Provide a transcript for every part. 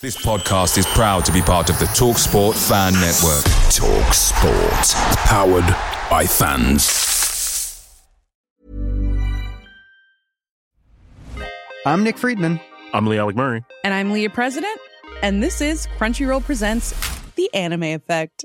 This podcast is proud to be part of the TalkSport Fan Network. TalkSport, powered by fans. I'm Nick Friedman. I'm Lee Alec Murray. And I'm Leah President. And this is Crunchyroll Presents The Anime Effect.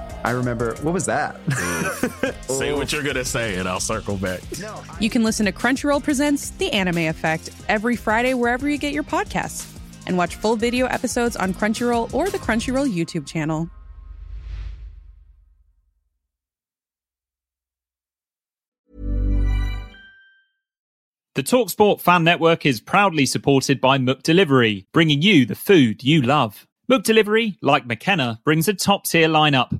I remember, what was that? Say what you're gonna say, and I'll circle back. you can listen to Crunchyroll Presents The Anime Effect every Friday wherever you get your podcasts. And watch full video episodes on Crunchyroll or the Crunchyroll YouTube channel. The TalkSport Fan Network is proudly supported by McDelivery, bringing you the food you love. McDelivery, like McKenna, brings a top tier lineup.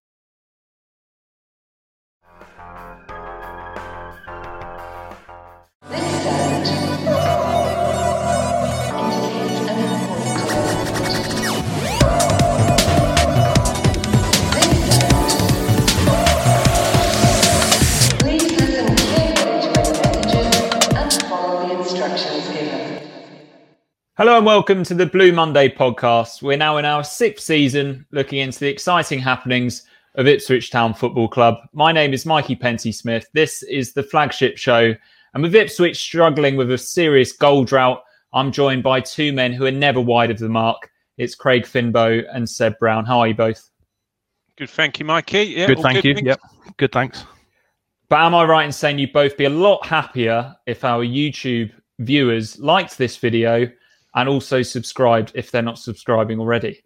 Hello and welcome to the Blue Monday podcast. We're now in our sixth season looking into the exciting happenings of Ipswich Town Football Club. My name is Mikey Penty Smith. This is the flagship show. And with Ipswich struggling with a serious goal drought, I'm joined by two men who are never wide of the mark. It's Craig Finbow and Seb Brown. How are you both? Good, thank you, Mikey. Yeah, Good, all thank you. thanks. Yep, good, thanks. But am I right in saying you'd both be a lot happier if our YouTube viewers liked this video and also subscribed if they're not subscribing already?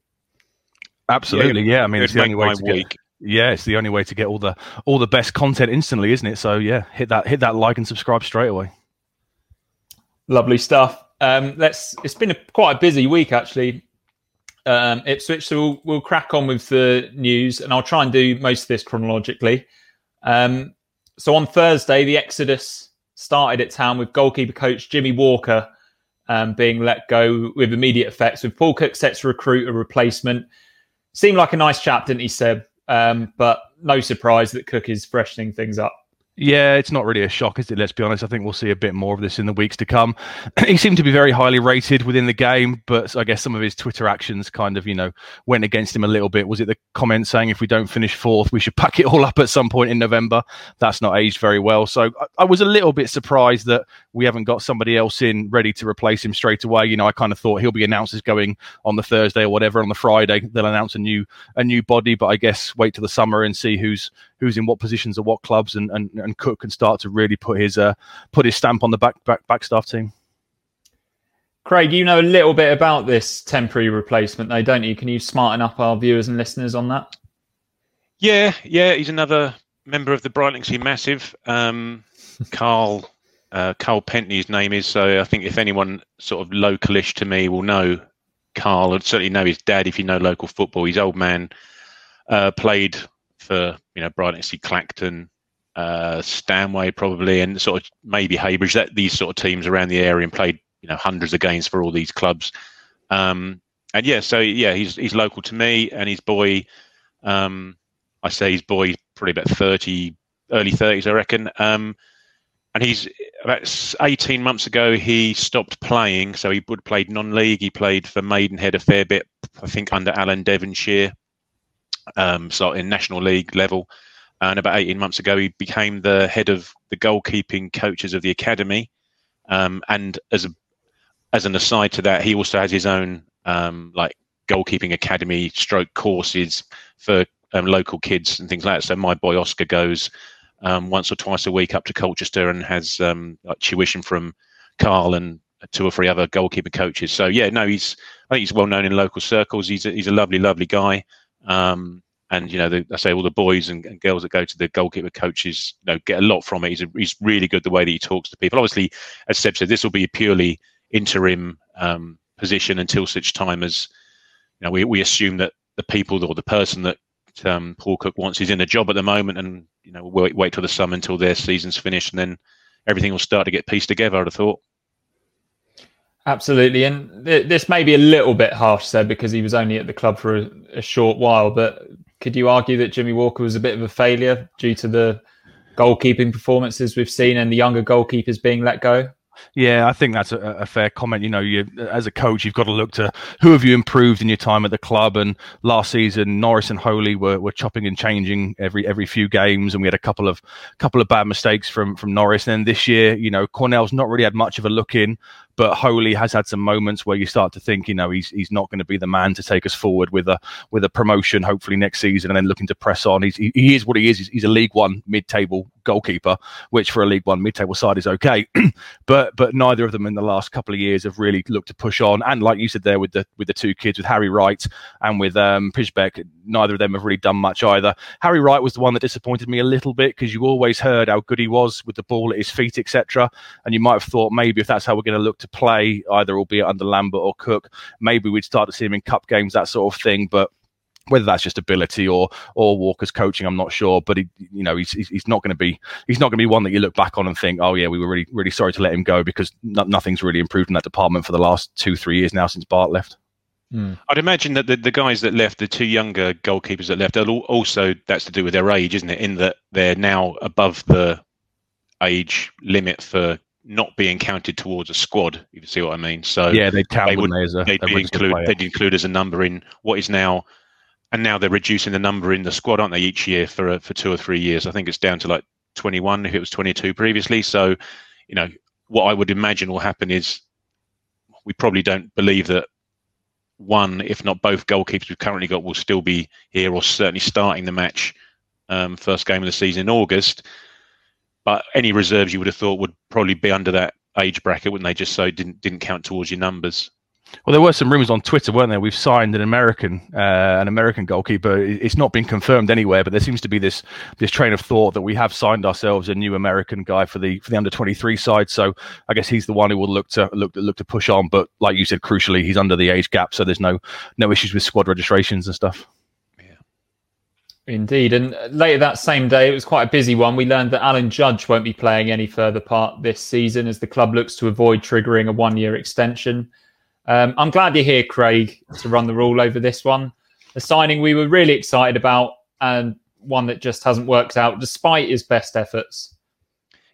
Absolutely, yeah. I mean, It'd it's the only way my to get. Yeah, it's the only way to get all the all the best content instantly, isn't it? So yeah, hit that hit that like and subscribe straight away. Lovely stuff. Um, let's. It's been a, quite a busy week actually. Um, Ipswich, so we'll, we'll crack on with the news, and I'll try and do most of this chronologically. Um, so on Thursday, the exodus started at town with goalkeeper coach Jimmy Walker um, being let go with immediate effects. With Paul Cook set to recruit a replacement, seemed like a nice chap, didn't he, Seb? Um, but no surprise that Cook is freshening things up. Yeah, it's not really a shock, is it? Let's be honest. I think we'll see a bit more of this in the weeks to come. he seemed to be very highly rated within the game, but I guess some of his Twitter actions kind of, you know, went against him a little bit. Was it the comment saying if we don't finish fourth, we should pack it all up at some point in November? That's not aged very well. So I, I was a little bit surprised that we haven't got somebody else in ready to replace him straight away. You know, I kind of thought he'll be announced as going on the Thursday or whatever. On the Friday, they'll announce a new a new body, but I guess wait till the summer and see who's who's in what positions at what clubs, and and, and Cook can start to really put his uh put his stamp on the back back back staff team. Craig, you know a little bit about this temporary replacement, though, don't you? Can you smarten up our viewers and listeners on that? Yeah, yeah, he's another member of the Brightlingsea Massive. Um, Carl uh, Carl Pentney, his name is. So I think if anyone sort of localish to me will know Carl, and certainly know his dad if you know local football. His old man uh, played for you know Brightlingsea, Clacton, uh, Stanway probably, and sort of maybe Heybridge. That these sort of teams around the area and played you know hundreds of games for all these clubs. Um, and yeah, so yeah, he's he's local to me, and his boy. Um, I say his boy, probably about thirty, early thirties, I reckon. Um, and he's about 18 months ago he stopped playing so he would played non-league he played for maidenhead a fair bit i think under alan devonshire um, so in national league level and about 18 months ago he became the head of the goalkeeping coaches of the academy um, and as a as an aside to that he also has his own um, like goalkeeping academy stroke courses for um, local kids and things like that so my boy oscar goes um, once or twice a week up to Colchester and has um, like tuition from Carl and two or three other goalkeeper coaches. So yeah, no, he's I think he's well known in local circles. He's a, he's a lovely, lovely guy. Um, and you know, the, I say all the boys and, and, girls that go to the goalkeeper coaches, you know, get a lot from it. He's a, he's really good the way that he talks to people. Obviously, as Seb said, this will be a purely interim um, position until such time as you know we, we assume that the people or the person that um, Paul Cook wants is in a job at the moment, and you know we'll wait, wait till the summer until their season's finished, and then everything will start to get pieced together. I'd have thought. Absolutely, and th- this may be a little bit harsh, said because he was only at the club for a, a, short while. But could you argue that Jimmy Walker was a bit of a failure due to the goalkeeping performances we've seen and the younger goalkeepers being let go? Yeah, I think that's a, a, fair comment. You know, you as a coach, you've got to look to who have you improved in your time at the club. And last season, Norris and Holy were, were chopping and changing every every few games, and we had a couple of couple of bad mistakes from from Norris. And then this year, you know, Cornell's not really had much of a look in but Holy has had some moments where you start to think, you know, he's he's not going to be the man to take us forward with a with a promotion, hopefully next season, and then looking to press on. He's he, he is what he is. He's, he's a League One mid-table goalkeeper, which for a League One mid-table side is okay. but but neither of them in the last couple of years have really looked to push on. And like you said there with the with the two kids, with Harry Wright and with um, Przybek, neither of them have really done much either. Harry Wright was the one that disappointed me a little bit because you always heard how good he was with the ball at his feet, etc. And you might have thought maybe if that's how we're going to look to play, either albeit under Lambert or Cook, maybe we'd start to see him in cup games, that sort of thing. But whether that's just ability or or Walker's coaching, I'm not sure. But he, you know, he's he's not going to be he's not going to be one that you look back on and think, oh yeah, we were really really sorry to let him go because no, nothing's really improved in that department for the last two three years now since Bart left. Mm. I'd imagine that the, the guys that left, the two younger goalkeepers that left, also that's to do with their age, isn't it? In that they're now above the age limit for not being counted towards a squad. If you see what I mean. So yeah, they count they would, they as a, they'd, be include, they'd include as a number in what is now, and now they're reducing the number in the squad, aren't they? Each year for uh, for two or three years. I think it's down to like 21 if it was 22 previously. So, you know, what I would imagine will happen is we probably don't believe that one, if not both goalkeepers we've currently got will still be here or certainly starting the match um, first game of the season in August. But any reserves you would have thought would probably be under that age bracket, wouldn't they? Just so didn't didn't count towards your numbers. Well, there were some rumours on Twitter, weren't there? We've signed an American, uh, an American goalkeeper. It's not been confirmed anywhere, but there seems to be this this train of thought that we have signed ourselves a new American guy for the for the under twenty three side. So I guess he's the one who will look to look look to push on. But like you said, crucially, he's under the age gap, so there's no no issues with squad registrations and stuff. Indeed. And later that same day, it was quite a busy one. We learned that Alan Judge won't be playing any further part this season as the club looks to avoid triggering a one year extension. Um, I'm glad you're here, Craig, to run the rule over this one. A signing we were really excited about and one that just hasn't worked out despite his best efforts.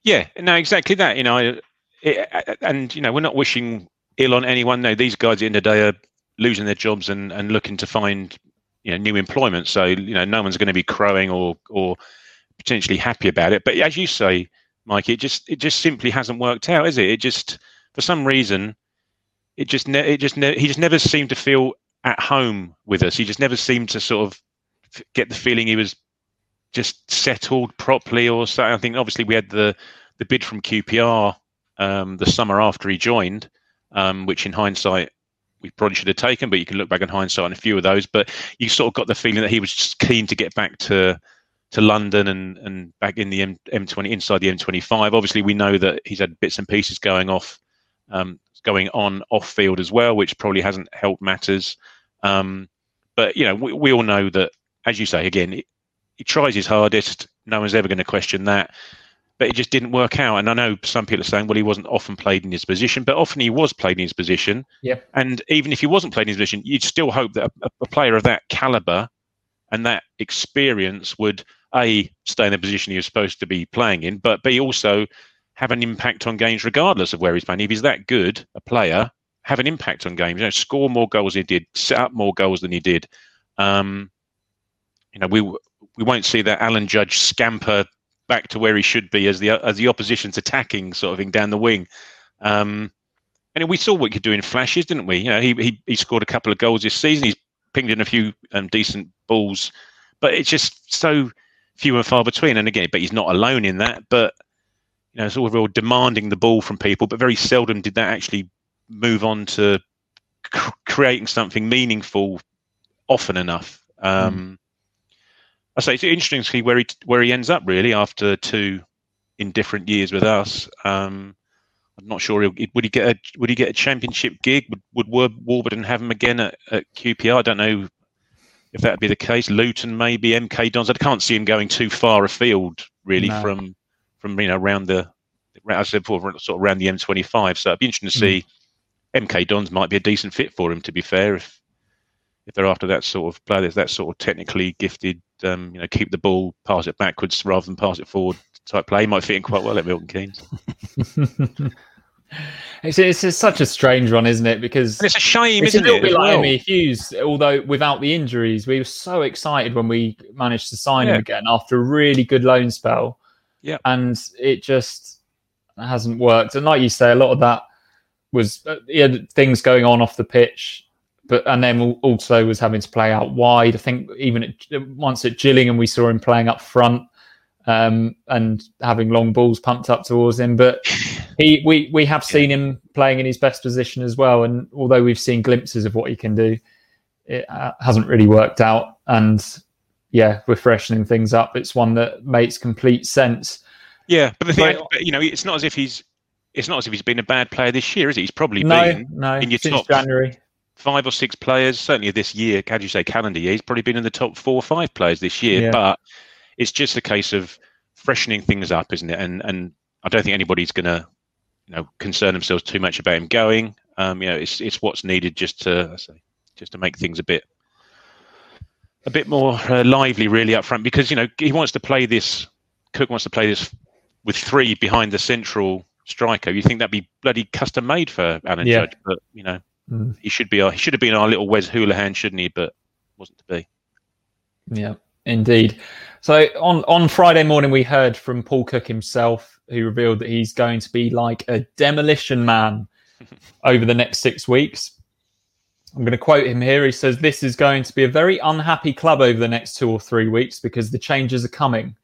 Yeah, no, exactly that. You know, it, and, you know, we're not wishing ill on anyone. No, these guys at the end of the day are losing their jobs and, and looking to find you know new employment. So you know no one's going to be crowing or or potentially happy about it. But as you say, Mike, it just it just simply hasn't worked out, is it? It just for some reason it just ne- it just ne- he just never seemed to feel at home with us. He just never seemed to sort of get the feeling he was just settled properly or so. I think obviously we had the the bid from QPR um, the summer after he joined, um, which in hindsight we probably should have taken, but you can look back in hindsight on a few of those. But you sort of got the feeling that he was just keen to get back to to London and and back in the M, M20 inside the M25. Obviously, we know that he's had bits and pieces going off, um, going on off field as well, which probably hasn't helped matters. Um, but you know, we, we all know that, as you say, again, he, he tries his hardest. No one's ever going to question that but it just didn't work out. And I know some people are saying, well, he wasn't often played in his position, but often he was played in his position. Yep. And even if he wasn't played in his position, you'd still hope that a, a player of that caliber and that experience would a stay in the position he was supposed to be playing in, but b also have an impact on games regardless of where he's playing. If he's that good a player, have an impact on games. You know, score more goals than he did, set up more goals than he did. Um, you know, we we won't see that Alan Judge scamper back to where he should be as the as the opposition's attacking sort of thing down the wing. Um, and we saw what he could do in flashes, didn't we? You know, he he, he scored a couple of goals this season. He's pinged in a few um, decent balls, but it's just so few and far between. And again, but he's not alone in that. But you know, it's all real demanding the ball from people, but very seldom did that actually move on to creating something meaningful often enough. Um, I say it's interesting to see where he where he ends up really after two indifferent years with us. Um, I'm not sure he'll, would he get a would he get a championship gig? Would would Warburton have him again at, at QPR? I don't know if that would be the case. Luton maybe MK Dons. I can't see him going too far afield really No. from from you know around the as I said before sort of around the M25. So it'd be interesting to see. MK Dons might be a decent fit for him. To be fair, if if they're after that sort of player, that sort of technically gifted, um, you know, keep the ball, pass it backwards rather than pass it forward type play, might fit in quite well at Milton Keynes. It's, it's just such a strange one, isn't it? Because And it's a shame, it's a isn't little it? bit like? Emyr Huws, although without the injuries, we were so excited when we managed to sign him again after a really good loan spell. Yeah. and it just hasn't worked. And like you say, a lot of that was uh, he had things going on off the pitch, but and then also was having to play out wide. I think even at, once at Gillingham, we saw him playing up front um, and having long balls pumped up towards him. But he, we, we have seen him playing in his best position as well. And although we've seen glimpses of what he can do, it uh, hasn't really worked out. And yeah, we're freshening things up. It's one that makes complete sense. Yeah, but the thing, But- you know, it's not as if he's it's not as if he's been a bad player this year, is he? He's probably No, been no, in your since top January. Five or six players, certainly this year. How do you say calendar year? He's probably been in the top four or five players this year. Yeah. But it's just a case of freshening things up, isn't it? And and I don't think anybody's going to, you know, concern themselves too much about him going. Um, you know, it's it's what's needed just to I say, just to make things a bit a bit more uh, lively, really, up front. Because you know he wants to play this. Cook wants to play this with three behind the central striker. You think that'd be bloody custom made for Alan Yeah. Judge, but you know Mm. he should be our, he should have been our little Wes Hoolahan, shouldn't he? But wasn't to be. Yeah, indeed. So on on Friday morning, we heard from Paul Cook himself, who revealed that he's going to be like a demolition man over the next six weeks. I'm going to quote him here. He says, This is going to be a very unhappy club over the next two or three weeks because the changes are coming.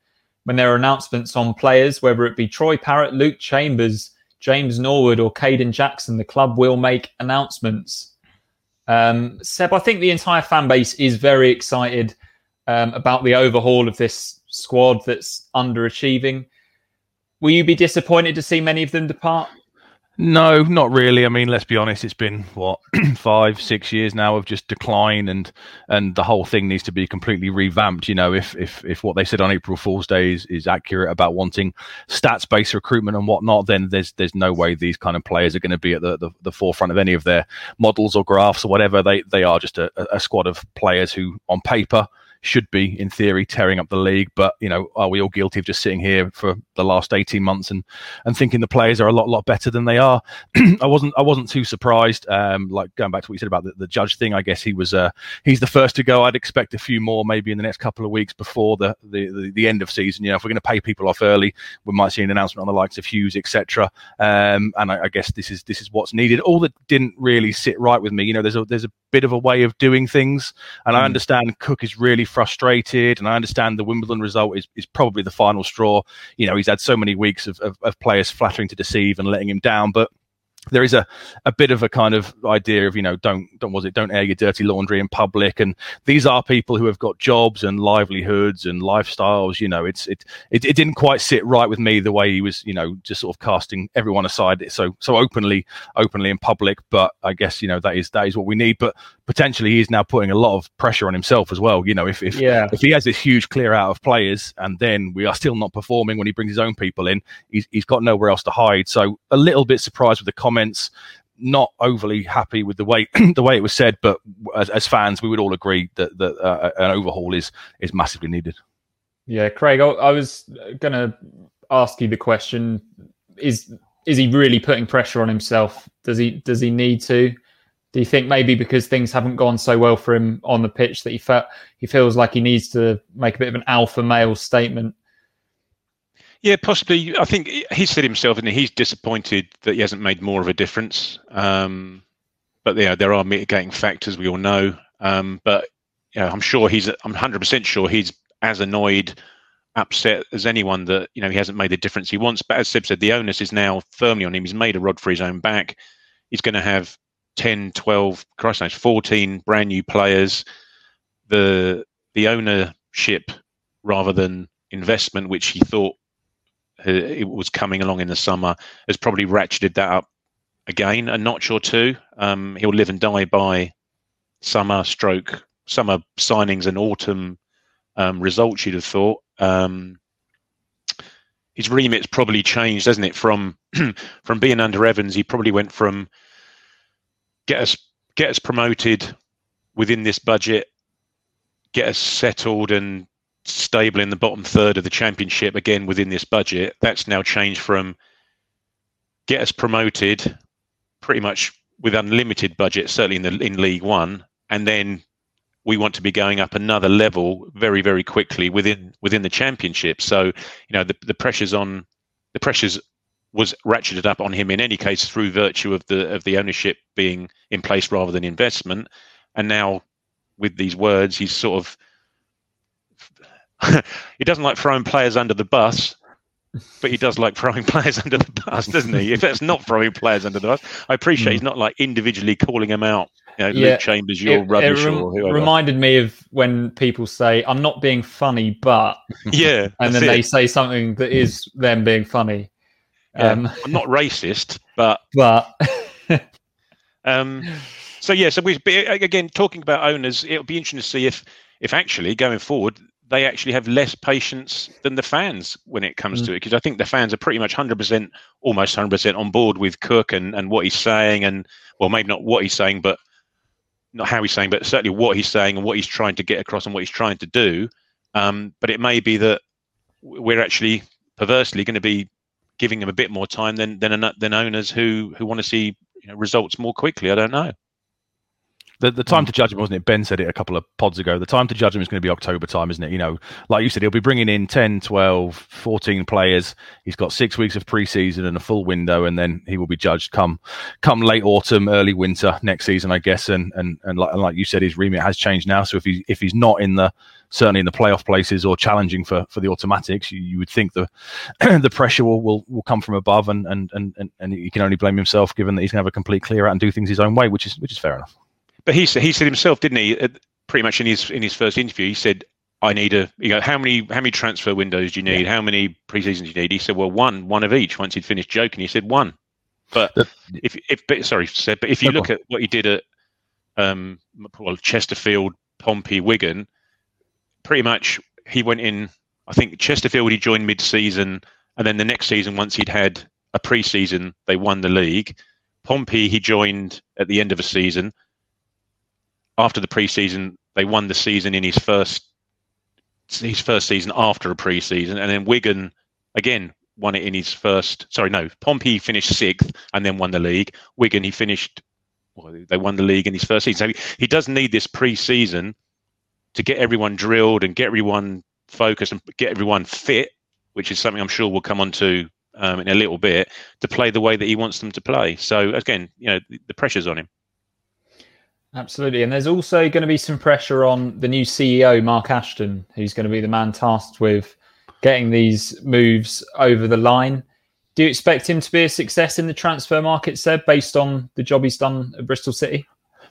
When there are announcements on players, whether it be Troy Parrott, Luke Chambers, James Norwood, or Kayden Jackson, the club will make announcements. Um, Seb, I think the entire fan base is very excited um, about the overhaul of this squad that's underachieving. Will you be disappointed to see many of them depart? No, not really. I mean, let's be honest. It's been what five, six years now of just decline, and and the whole thing needs to be completely revamped. You know, if if if what they said on April Fool's Day is, is accurate about wanting stats based recruitment and whatnot, then there's there's no way these kind of players are going to be at the, the, the forefront of any of their models or graphs or whatever. They they are just a, a squad of players who, on paper, should be in theory tearing up the league. But you know, are we all guilty of just sitting here for the last eighteen months and and thinking the players are a lot lot better than they are? I wasn't I wasn't too surprised. Um, like going back to what you said about the, the judge thing, I guess he was uh, he's the first to go. I'd expect a few more maybe in the next couple of weeks before the the, the, the end of season. You know, if we're going to pay people off early, we might see an announcement on the likes of Huws, etc. Um, and I, I guess this is this is what's needed. All that didn't really sit right with me. You know, there's a there's a bit of a way of doing things, and I understand Cook is really frustrated, and I understand the Wimbledon result is, is probably the final straw. You know, he's had so many weeks of, of, of players flattering to deceive and letting him down, but there is a, a bit of a kind of idea of you know don't don't was it don't air your dirty laundry in public? And these are people who have got jobs and livelihoods and lifestyles you know it's it, it it didn't quite sit right with me the way he was you know just sort of casting everyone aside so so openly openly in public. But i guess you know that is that is what we need. But potentially he's now putting a lot of pressure on himself as well you know if if, Yeah. if he has this huge clear out of players and then we are still not performing when he brings his own people in he's, he's got nowhere else to hide so a little bit surprised with the comments not overly happy with the way the way it was said but as, as fans we would all agree that, that uh, an overhaul is is massively needed Yeah, Craig, I, I was going to ask you the question: is is he really putting pressure on himself? Does he does he need to? Do you think maybe because things haven't gone so well for him on the pitch that he felt he feels like he needs to make a bit of an alpha male statement? Yeah, possibly. I think he said himself, and he's disappointed that he hasn't made more of a difference. Um, but yeah, there are mitigating factors we all know. Um, but I'm sure he's. I'm 100 percent sure he's as annoyed, upset as anyone that you know he hasn't made the difference he wants. But as Seb said, the onus is now firmly on him. He's made a rod for his own back. he's going to have 10, 12, Christ knows, 14 brand new players. The the ownership rather than investment, which he thought uh, it was coming along in the summer, has probably ratcheted that up again a notch or two. Um, he'll live and die by summer stroke summer signings and autumn um, results. You'd have thought. Um, his remit's probably changed, hasn't it? From from being under Evans, he probably went from get us get us promoted within this budget, get us settled and stable in the bottom third of the championship again within this budget. That's now changed from get us promoted pretty much with unlimited budget, certainly in the in League One, and then we want to be going up another level very very quickly within within the championship so you know the, the pressures on the pressures was ratcheted up on him in any case through virtue of the of the ownership being in place rather than investment and now with these words he's sort of he doesn't like throwing players under the bus but he does like throwing players under the bus doesn't he if that's not throwing players under the bus i appreciate mm. he's not like individually calling them out you know, yeah, Luke Chambers, you're it, rubbish, it rem- or whoever. Reminded me of when people say, "I'm not being funny, but," yeah, and then it. they say something that is them being funny. Yeah. Um, I'm not racist, but but. um, so yeah, so we again talking about owners. It'll be interesting to see if if actually going forward they actually have less patience than the fans when it comes mm. to it because I think the fans are pretty much 100% almost 100% on board with Cook and, and what he's saying and well maybe not what he's saying but not how he's saying, but certainly what he's saying and what he's trying to get across and what he's trying to do. Um, but it may be that we're actually perversely going to be giving them a bit more time than than than owners who who want to see you know, results more quickly. I don't know. The, the time hmm. to judge him, wasn't it? Ben said it a couple of pods ago. The time to judge him is going to be October time, isn't it? You know, like you said, he'll be bringing in 10, 12, 14 players. He's got six weeks of preseason and a full window, and then he will be judged come come late autumn, early winter next season, I guess. And and and like, and like you said, his remit has changed now. So if he if he's not in the certainly in the playoff places or challenging for, for the automatics, you, you would think the the pressure will, will, will come from above, and, and and and he can only blame himself given that he's going to have a complete clear out and do things his own way, which is which is fair enough. But he said he said himself, didn't he? Pretty much in his in his first interview, he said, "I need a you know how many how many transfer windows do you need? Yeah. How many preseasons do you need?" He said, "Well, one one of each." Once he'd finished joking, he said one. But if if but, sorry said, but if you look at what he did at um well Chesterfield, Pompey, Wigan, pretty much he went in. I think Chesterfield he joined mid-season, and then the next season, once he'd had a pre-season, they won the league. Pompey he joined at the end of a season after the preseason, they won the season in his first his first season after a preseason, and then Wigan again won it in his first. Sorry, no, Pompey finished sixth and then won the league. Wigan he finished. Well, they won the league in his first season. So he does need this preseason to get everyone drilled and get everyone focused and get everyone fit, which is something I'm sure we'll come on to um, in a little bit to play the way that he wants them to play. So again, you know, the, the pressure's on him. Absolutely. And there's also going to be some pressure on the new CEO, Mark Ashton, who's going to be the man tasked with getting these moves over the line. Do you expect him to be a success in the transfer market, Seb, based on the job he's done at Bristol City?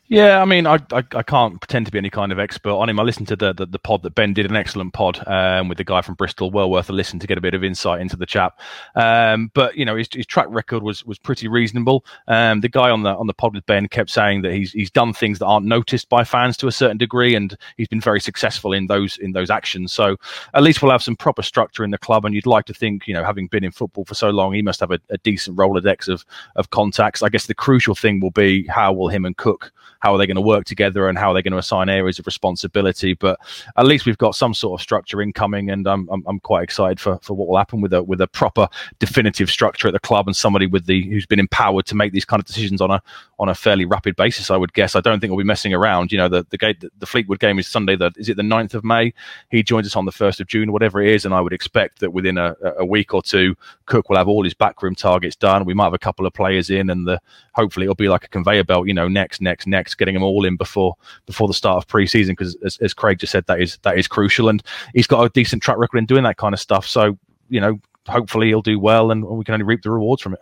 Yeah, I mean, I, I, I can't pretend to be any kind of expert on him. I listened to the the, the pod that Ben did, an excellent pod um, with the guy from Bristol. Well worth a listen to get a bit of insight into the chap. Um, but you know, his, his track record was was pretty reasonable. Um, the guy on the on the pod with Ben kept saying that he's he's done things that aren't noticed by fans to a certain degree, and he's been very successful in those in those actions. So at least we'll have some proper structure in the club. And you'd like to think, you know, having been in football for so long, he must have a, a decent rolodex of of contacts. I guess the crucial thing will be how will him and Cook how are they going to work together and how are they going to assign areas of responsibility. But at least we've got some sort of structure incoming, and I'm I'm, I'm quite excited for, for what will happen with a with a proper definitive structure at the club and somebody with the who's been empowered to make these kind of decisions on a on a fairly rapid basis. I would guess. I don't think we'll be messing around. You know, the the, the Fleetwood game is Sunday. That is it. The 9th of May. He joins us on the first of June, whatever it is, and I would expect that within a, a week or two, Cook will have all his backroom targets done. We might have a couple of players in, and the hopefully it'll be like a conveyor belt. You know, next, next, next, getting them all in before before the start of preseason because as, as Craig just said that is that is crucial and he's got a decent track record in doing that kind of stuff so you know hopefully he'll do well and we can only reap the rewards from it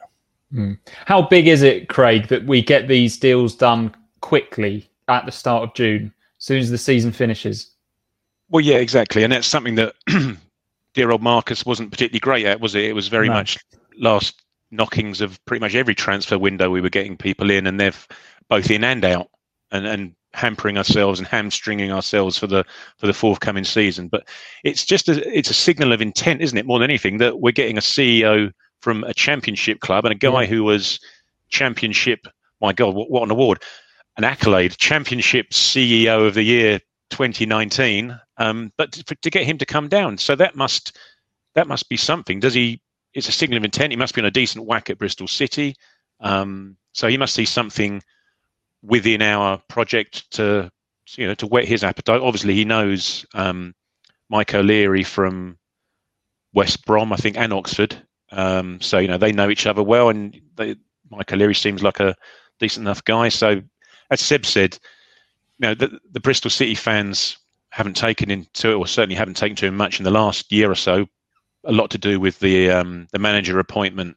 Hmm. How big is it, Craig, that we get these deals done quickly at the start of June, as soon as the season finishes? Well, yeah, exactly, and that's something that dear old Marcus wasn't particularly great at, was it? It was very No. much last knockings of pretty much every transfer window we were getting people in, and they've both in and out, and and hampering ourselves and hamstringing ourselves for the for the forthcoming season. But it's just a it's a signal of intent, isn't it? More than anything, that we're getting a CEO from a championship club and a guy who was championship. My God, what, what an award! An accolade, championship CEO of the year 2019. Um, but to, to get him to come down, so that must that must be something. Does he? It's a signal of intent. He must be on a decent whack at Bristol City. Um, so he must see something within our project to you know to whet his appetite. Obviously, he knows um, Mike O'Leary from West Brom, I think, and Oxford. Um, so you know they know each other well, and they, Mike O'Leary seems like a decent enough guy. So, as Seb said, you know the, the Bristol City fans haven't taken into it, or certainly haven't taken to him much in the last year or so. A lot to do with the um, the manager appointment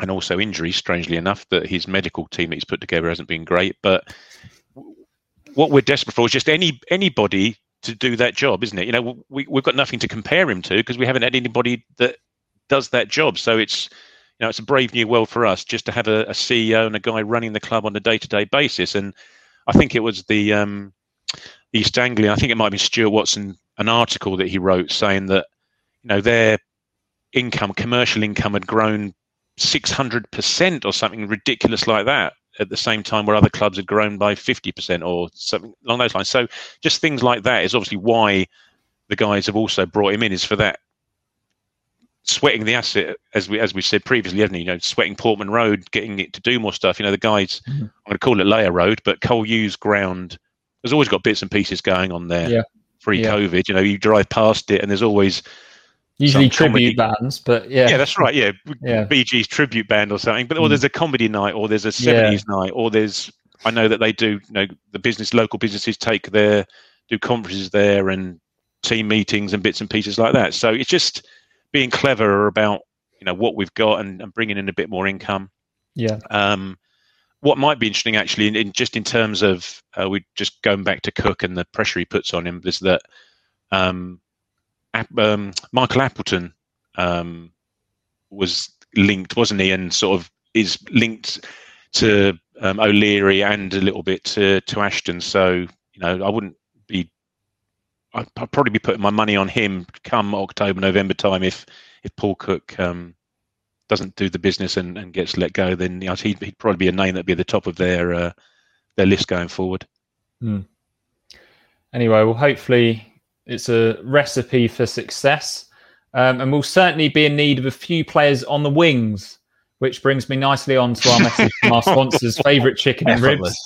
and also injuries. Strangely enough, that his medical team that he's put together hasn't been great. But what we're desperate for is just any anybody to do that job, isn't it? You know, we we've got nothing to compare him to because we haven't had anybody that does that job. So it's you know it's a brave new world for us just to have a, a CEO and a guy running the club on a day to day basis. And I think it was the um, East Anglia. I think it might have been Stuart Watson, an article that he wrote saying that you know their income, commercial income, had grown six hundred percent or something ridiculous like that at the same time where other clubs have grown by 50% or something along those lines. So just things like that is obviously why the guys have also brought him in is for that sweating the asset as we as we said previously, haven't you? You know, sweating Portman Road, getting it to do more stuff. You know, the guys mm-hmm. I'm going to call it Layer Road, but Col U's ground has always got bits and pieces going on there. Yeah. Pre Yeah. COVID, you know, you drive past it and there's always Usually tribute comedy- bands, but yeah. yeah, that's right. Yeah, Yeah. Bee Gees tribute band or something. But or Mm. there's a comedy night, or there's a Yeah. seventies night, or there's I know that they do. You know, the business local businesses take their do conferences there and team meetings and bits and pieces like that. So it's just being clever about you know what we've got and, and bringing in a bit more income. Yeah. Um, what might be interesting actually, in, in just in terms of uh, we just going back to Cook and the pressure he puts on him, is that um, um, Michael Appleton um, was linked, wasn't he, and sort of is linked to um, O'Leary and a little bit to to Ashton. So you know, I wouldn't be. I'd, probably be putting my money on him come October, November time if if Paul Cook um, doesn't do the business and, and gets let go. Then you know, he'd, he'd probably be a name that'd be at the top of their uh, their list going forward. Hmm. Anyway, well, hopefully it's a recipe for success. Um, and we'll certainly be in need of a few players on the wings, which brings me nicely on to our message from our sponsors, Favourite Chicken and Ribs.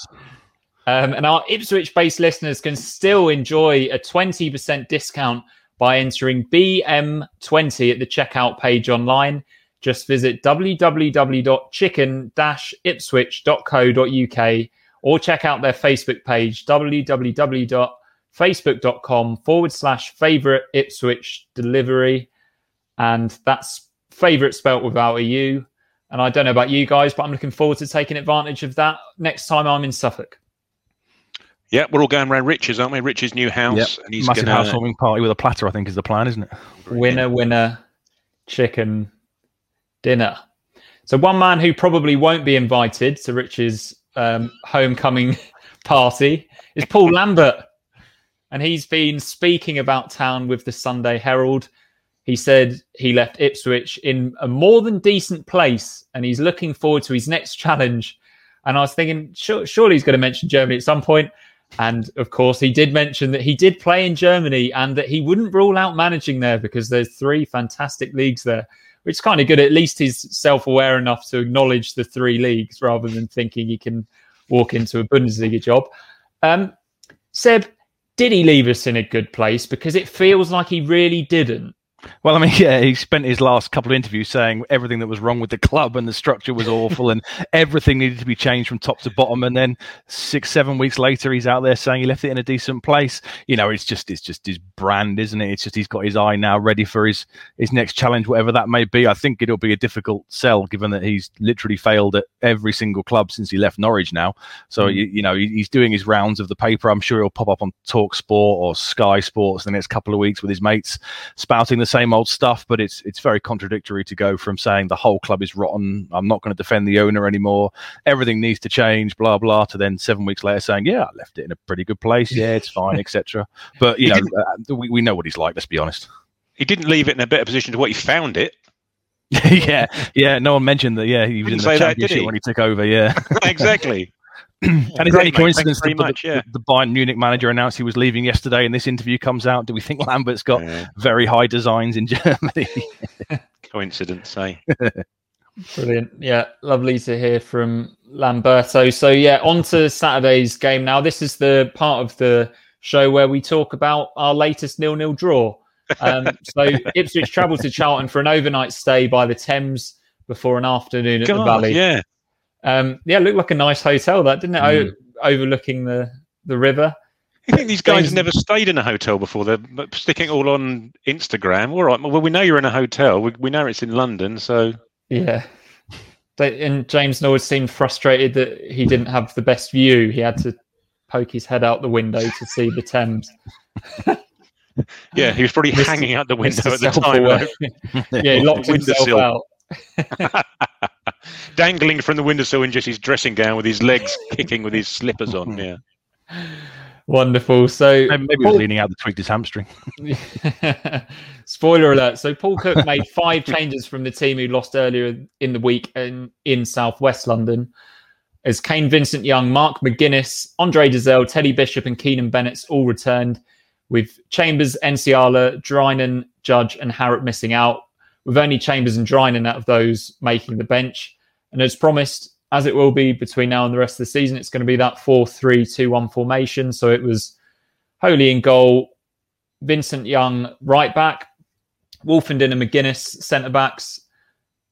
Um, and our Ipswich based listeners can still enjoy a 20% discount by entering BM20 at the checkout page online. Just visit www.chicken ipswich.co.uk or check out their Facebook page, www.facebook.com forward slash favorite Ipswich delivery. And that's favorite spelt without a U. And I don't know about you guys, but I'm looking forward to taking advantage of that next time I'm in Suffolk. Yeah, we're all going around Rich's, aren't we? Rich's new house, Yep. and he's Massive gonna, housewarming party with a platter, I think, is the plan, isn't it? Winner, winner, chicken dinner. So one man who probably won't be invited to Rich's um, homecoming party is Paul Lambert, and he's been speaking about town with the Sunday Herald. He said he left Ipswich in a more than decent place, and he's looking forward to his next challenge. And I was thinking, sure, surely he's going to mention Germany at some point. And of course, he did mention that he did play in Germany and that he wouldn't rule out managing there because there's three fantastic leagues there, which is kind of good. At least he's self aware enough to acknowledge the three leagues rather than thinking he can walk into a Bundesliga job. Um, Seb, did he leave us in a good place? Because it feels like he really didn't. Well, I mean, yeah, he spent his last couple of interviews saying everything that was wrong with the club and the structure was awful and everything needed to be changed from top to bottom. And then six, seven weeks later, he's out there saying he left it in a decent place. You know, it's just it's just his brand, isn't it? It's just he's got his eye now ready for his his next challenge, whatever that may be. I think it'll be a difficult sell given that he's literally failed at every single club since he left Norwich now. So Mm. you, you know he's doing his rounds of the paper. I'm sure he'll pop up on Talk Sport or Sky Sports the next couple of weeks with his mates spouting the same old stuff, but it's it's very contradictory to go from saying the whole club is rotten, I'm not going to defend the owner anymore, everything needs to change, blah blah, to then seven weeks later saying, yeah, I left it in a pretty good place, yeah, it's fine, etc. But you know, uh, we we know what he's like. Let's be honest. He didn't leave it in a better position to what he found it. yeah, yeah. No one mentioned that. Yeah, he was in the championship he? when he took over. Yeah. exactly. and is Great, there any coincidence that very the, much, yeah. the, the Bayern Munich manager announced he was leaving yesterday, and this interview comes out? Do we think Lambert's got very high designs in Germany? Coincidence, eh? Brilliant. Yeah, lovely to hear from Lamberto. So, yeah, on to Saturday's game now. This is the part of the show where we talk about our latest nil-nil draw. Um, so, Ipswich travelled to Charlton for an overnight stay by the Thames before an afternoon at the Valley. yeah. Um, yeah, it looked like a nice hotel, that didn't it? Mm. O- overlooking the the river. I think these guys James- never stayed in a hotel before. They're sticking it all on Instagram. All right. Well, we know you're in a hotel. We, we know it's in London. So Yeah. They, and James Norwood seemed frustrated that he didn't have the best view. He had to poke his head out the window to see the Thames. yeah, he was probably Mr. hanging out the window Mr. at the time. Self-aware. yeah, he locked himself out. Dangling from the windowsill in just his dressing gown with his legs kicking with his slippers on. Yeah. Wonderful. So Maybe, maybe he was leaning out the tweaked his hamstring. Spoiler alert. So Paul Cook made five changes from the team who lost earlier in the week in, in southwest London. As Kane Vincent Young, Mark McGuinness, Andre Dozzell, Teddy Bishop, and Keanan Bennetts all returned, with Chambers, Nsiala, Drinan, Judge, and Harrop missing out, with only Chambers and Drinan out of those making the bench. And as promised, as it will be between now and the rest of the season, it's going to be that 4 3 2 1 formation. So it was Holy in goal, Vincent Young right back, Wolfenden and McGuinness centre backs,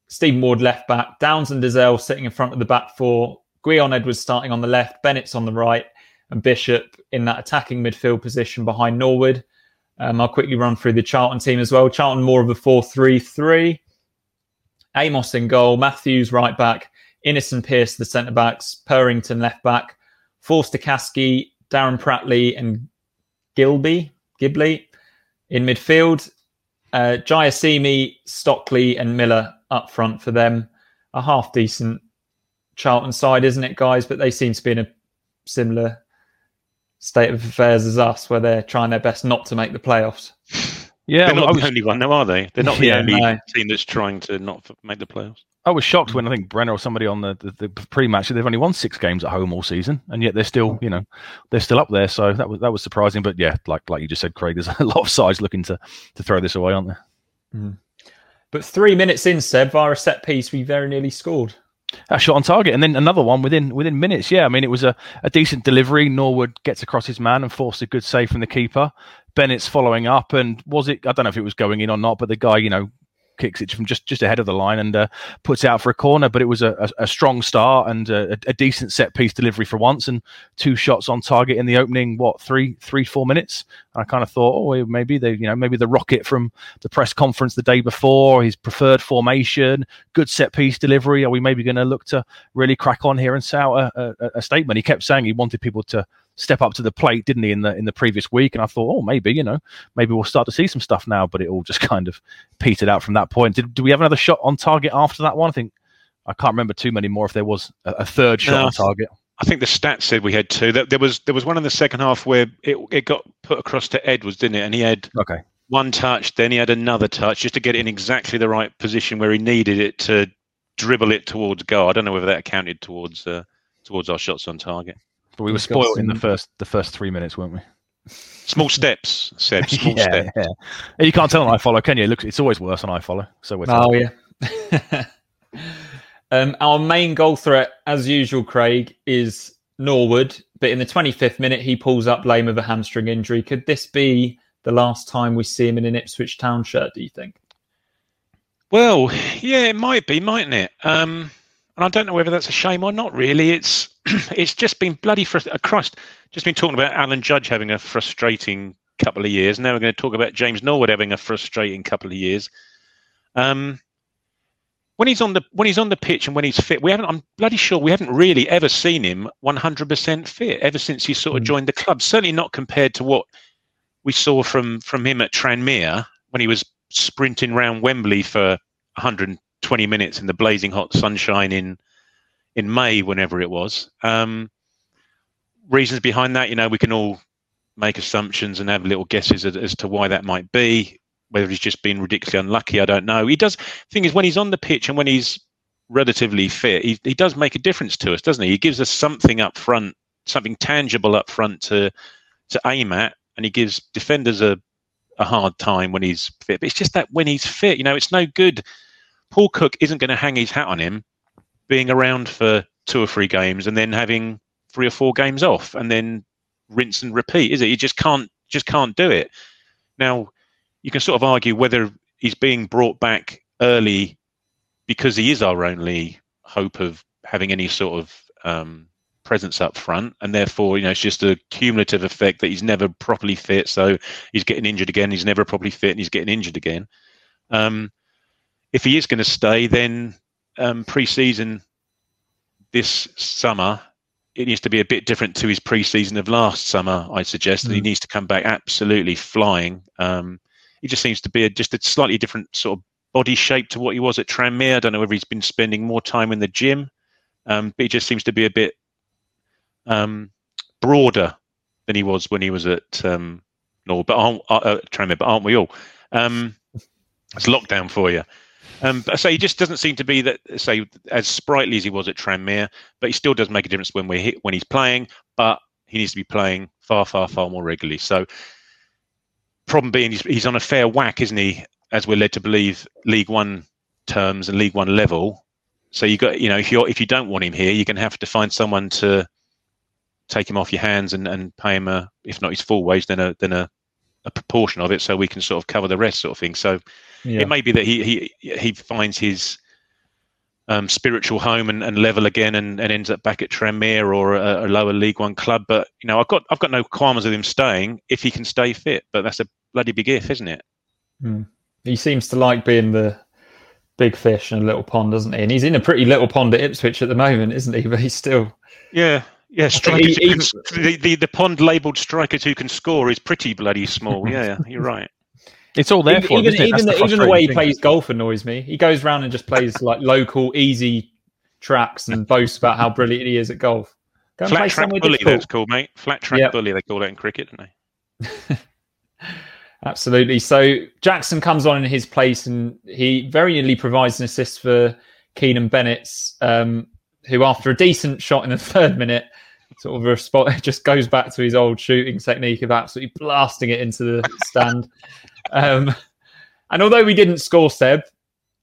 Stephen Ward left back, Downes and Dozzell sitting in front of the back four, Gwion Edwards starting on the left, Bennetts on the right, and Bishop in that attacking midfield position behind Norwood. Um, I'll quickly run through the Charlton team as well. Charlton more of a 4 3 3. Amos in goal, Matthews right back, Inniss and Pearce the centre backs, Purrington left back, Forster-Caskey, Darren Pratley, and Gilbey, Gibley in midfield. Uh, Jaiyesimi, Stockley, and Millar up front for them. A half decent Charlton side, isn't it, guys? But they seem to be in a similar state of affairs as us, where they're trying their best not to make the playoffs. Yeah, They're well, not I the was- only one, though, are they? They're not the Yeah, only no. team that's trying to not make the playoffs. I was shocked when I think Brenner or somebody on the, the, the pre-match they've only won six games at home all season, and yet they're still, you know, they're still up there. So that was that was surprising. But yeah, like like you just said, Craig, there's a lot of sides looking to to throw this away, aren't there? Mm-hmm. But three minutes in, Seb, via a set piece, we very nearly scored. A shot on target, and then another one within within minutes. Yeah, I mean it was a, a decent delivery. Norwood gets across his man and forced a good save from the keeper. Bennetts following up, and was it? I don't know if it was going in or not, but the guy, you know, kicks it from just just ahead of the line and uh, puts out for a corner. But it was a, a, a strong start and a, a decent set piece delivery for once, and two shots on target in the opening. What three three four minutes? And I kind of thought, oh, maybe they, you know, maybe the rocket from the press conference the day before, his preferred formation, good set piece delivery. Are we maybe going to look to really crack on here and say out a statement? He kept saying he wanted people to step up to the plate, didn't he, in the in the previous week? And I thought, oh, maybe you know, maybe we'll start to see some stuff now. But it all just kind of petered out from that point. Did, do we have another shot on target after that one? I think I can't remember too many more. If there was a, a third shot No. on target, I think the stats said we had two. There, there was there was one in the second half where it, it got put across to Edwards, didn't it? And he had okay, one touch, then he had another touch just to get it in exactly the right position where he needed it to dribble it towards goal. I don't know whether that counted towards uh, towards our shots on target. But we were We've got spoiled in the first the first three minutes, weren't we? Small steps, Seb. Small yeah, steps. yeah. You can't tell on iFollow, can you? It looks, it's always worse on iFollow. So we're Oh yeah. um, our main goal threat, as usual, Craig, is Norwood. But in the 25th minute, he pulls up lame of a hamstring injury. Could this be the last time we see him in an Ipswich Town shirt? Do you think? Well, yeah, it might be, mightn't it? Um, and I don't know whether that's a shame or not. Really, it's it's just been bloody frustrating. Christ, just been talking about Alan Judge having a frustrating couple of years. Now we're going to talk about James Norwood having a frustrating couple of years. Um, when he's on the when he's on the pitch and when he's fit, we haven't. I'm bloody sure we haven't really ever seen him 100% fit ever since he sort of Mm. joined the club. Certainly not compared to what we saw from from him at Tranmere when he was sprinting round Wembley for 120 minutes in the blazing hot sunshine in in May, whenever it was. Um, reasons behind that, you know, we can all make assumptions and have little guesses as, as to why that might be. Whether he's just been ridiculously unlucky, I don't know. He does. Thing is, when he's on the pitch and when he's relatively fit, he he does make a difference to us, doesn't he? He gives us something up front, something tangible up front to to aim at, and he gives defenders a a hard time when he's fit. But it's just that when he's fit, you know, it's no good. Paul Cook isn't going to hang his hat on him being around for two or three games and then having three or four games off and then rinse and repeat, is it? You just can't just can't do it. Now, you can sort of argue whether he's being brought back early because he is our only hope of having any sort of um, presence up front, and therefore, you know, it's just a cumulative effect that he's never properly fit, so he's getting injured again. He's never properly fit, and he's getting injured again. Um, if he is going to stay, then um, pre-season this summer it needs to be a bit different to his pre-season of last summer. I suggest that he needs to come back absolutely flying. Um, he just seems to be a, just a slightly different sort of body shape to what he was at Tranmere. I don't know whether he's been spending more time in the gym, um, but he just seems to be a bit um, broader than he was when he was at um, no, but aren't, uh, uh, Tranmere, but aren't we all? Um, it's lockdown for you. Um, but say he just doesn't seem to be that say as sprightly as he was at Tranmere, but he still does make a difference when we're when he's playing. But he needs to be playing far, far, far more regularly. So, problem being, he's, he's on a fair whack, isn't he? As we're led to believe, League One terms and League One level. So you got, you know, if you're if you don't want him here, you're going to have to find someone to take him off your hands and, and pay him a, if not his full wage, then a then a, a proportion of it, so we can sort of cover the rest, sort of thing. So Yeah. it may be that he he he finds his um, spiritual home and, and level again, and, and ends up back at Tranmere or a, a lower League One club. But you know, I've got I've got no qualms with him staying if he can stay fit. But that's a bloody big if, isn't it? Hmm. He seems to like being the big fish in a little pond, doesn't he? And he's in a pretty little pond at Ipswich at the moment, isn't he? But he's still. Yeah, yeah. Strikers he- who can, the, the the pond labelled strikers who can score is pretty bloody small. Yeah, you're right. It's all there even for him, even, isn't it? Even, the the, even the way he frustrating thing. plays golf annoys me. He goes around and just plays like local, easy tracks and boasts about how brilliant he is at golf. Go Flat track bully, difficult. that's called, mate. Flat track Yep. bully, they call that in cricket, don't they? Absolutely. So Jackson comes on in his place, and he very nearly provides an assist for Keanan Bennetts, um, who, after a decent shot in the third minute, sort of it just goes back to his old shooting technique of absolutely blasting it into the stand. Um, and although we didn't score, Seb,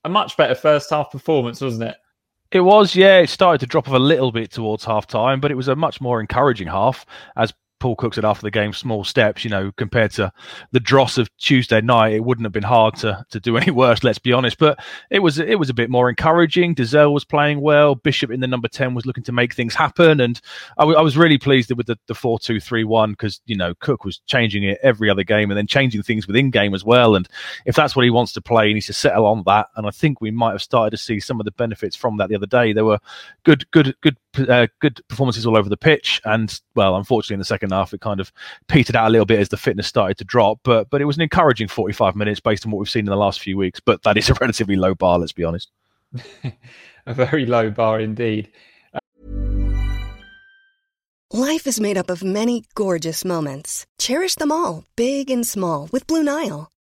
a much better first half performance, wasn't it? It was, yeah. It started to drop off a little bit towards half time, but it was a much more encouraging half. As Paul Cook said after the game, small steps, you know, compared to the dross of Tuesday night, it wouldn't have been hard to to do any worse, let's be honest. But it was it was a bit more encouraging. Dozzell was playing well. Bishop in the number 10 was looking to make things happen. And I, w- I was really pleased with the, the 4 2 3 1 because, you know, Cook was changing it every other game and then changing things within game as well. And if that's what he wants to play, he needs to settle on that. And I think we might have started to see some of the benefits from that the other day. There were good, good, good, uh, good performances all over the pitch. And well, unfortunately, in the second half, it kind of petered out a little bit as the fitness started to drop. But but it was an encouraging 45 minutes based on what we've seen in the last few weeks. But that is a relatively low bar, let's be honest. A very low bar indeed. Life is made up of many gorgeous moments. Cherish them all, big and small, with Blue Nile.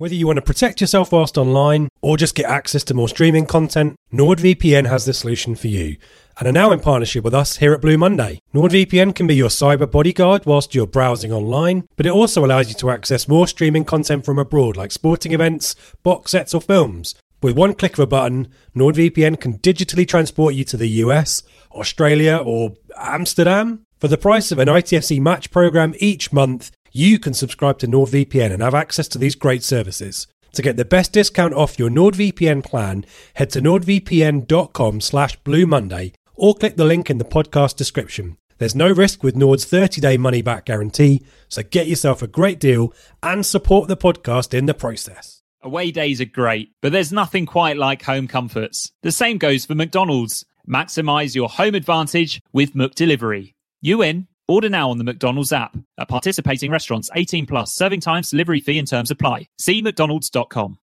Whether you want to protect yourself whilst online or just get access to more streaming content, NordVPN has the solution for you and are now in partnership with us here at Blue Monday. NordVPN can be your cyber bodyguard whilst you're browsing online, but it also allows you to access more streaming content from abroad like sporting events, box sets, or films. With one click of a button, NordVPN can digitally transport you to the US, Australia, or Amsterdam. For the price of an ITFC match program each month, you can subscribe to NordVPN and have access to these great services. To get the best discount off your NordVPN plan, head to nordvpn.com slash Blue Monday or click the link in the podcast description. There's no risk with Nord's 30-day money-back guarantee, so get yourself a great deal and support the podcast in the process. Away days are great, but there's nothing quite like home comforts. The same goes for McDonald's. Maximize your home advantage with McDelivery. You in? Order now on the McDonald's app. At participating restaurants, 18 plus, serving times, delivery fee and terms apply. See mcdonalds.com.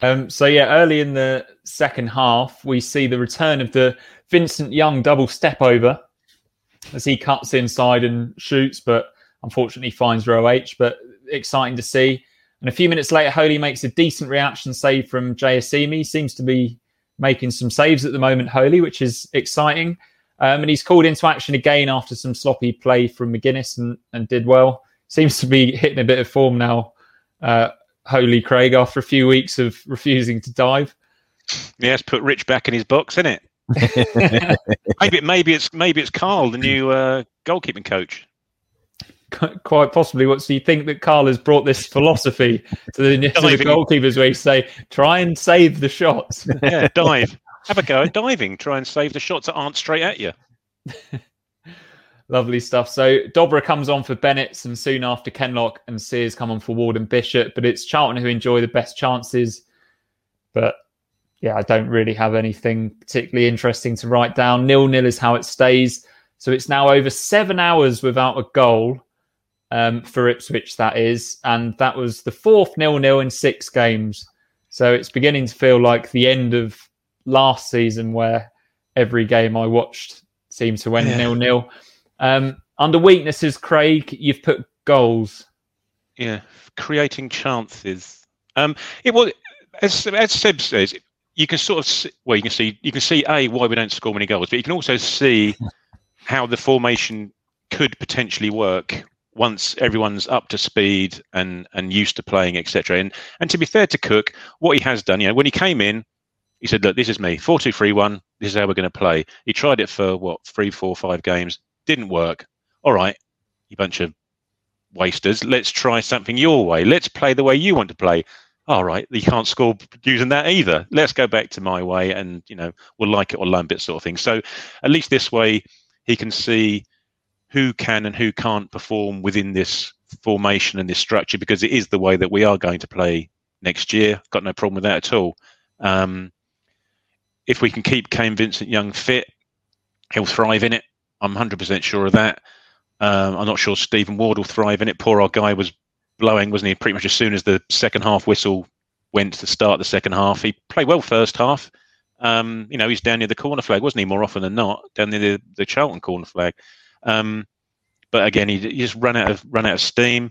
Um, so yeah, early in the second half, we see the return of the Vincent Young double step over as he cuts inside and shoots, but unfortunately finds row H. But exciting to see. And a few minutes later, Holy makes a decent reaction save from Jaiyesimi. Seems to be making some saves at the moment, Holy, which is exciting. Um, and he's called into action again after some sloppy play from McGuinness and, and did well. Seems to be hitting a bit of form now, uh, Holy Craig, after a few weeks of refusing to dive. Yes, put Rich back in his box, isn't it? maybe maybe it's maybe it's Carl, the new uh, goalkeeping coach. Quite possibly. What so you think that Carl has brought this philosophy to the, to the goalkeepers where you say, try and save the shots. yeah, dive. Have a go at diving. Try and save the shots that aren't straight at you. Lovely stuff. So Dobra comes on for Bennett, and soon after Kenlock and Sears come on for Ward and Bishop. But it's Charlton who enjoy the best chances. But yeah, I don't really have anything particularly interesting to write down. Nil nil is how it stays. So it's now over seven hours without a goal um, for Ipswich. That is, and that was the fourth nil nil in six games. So it's beginning to feel like the end of last season where every game I watched seemed to end nil nil. Um, under weaknesses, Craig, you've put goals. Yeah, creating chances. Um, it was as as Seb says. You can sort of see, well, you can see you can see a why we don't score many goals, but you can also see how the formation could potentially work once everyone's up to speed and and used to playing, etc. And and to be fair to Cook, what he has done, you know, when he came in, he said, "Look, this is me. Four two three one. This is how we're going to play." He tried it for what three, four, five games. Didn't work. All right, you bunch of wasters. Let's try something your way. Let's play the way you want to play. All right, you can't score using that either. Let's go back to my way, and you know we'll like it or lump it, sort of thing. So at least this way, he can see who can and who can't perform within this formation and this structure because it is the way that we are going to play next year. Got no problem with that at all. Um, if we can keep Kane Vincent Young fit, he'll thrive in it. I'm 100% sure of that. Um, I'm not sure Stephen Ward will thrive in it. Poor old guy was blowing, wasn't he? Pretty much as soon as the second half whistle went to start the second half, he played well first half. Um, you know, he's down near the corner flag, wasn't he? More often than not, down near the, the Charlton corner flag. Um, but again, he, he, just ran out of run out of steam.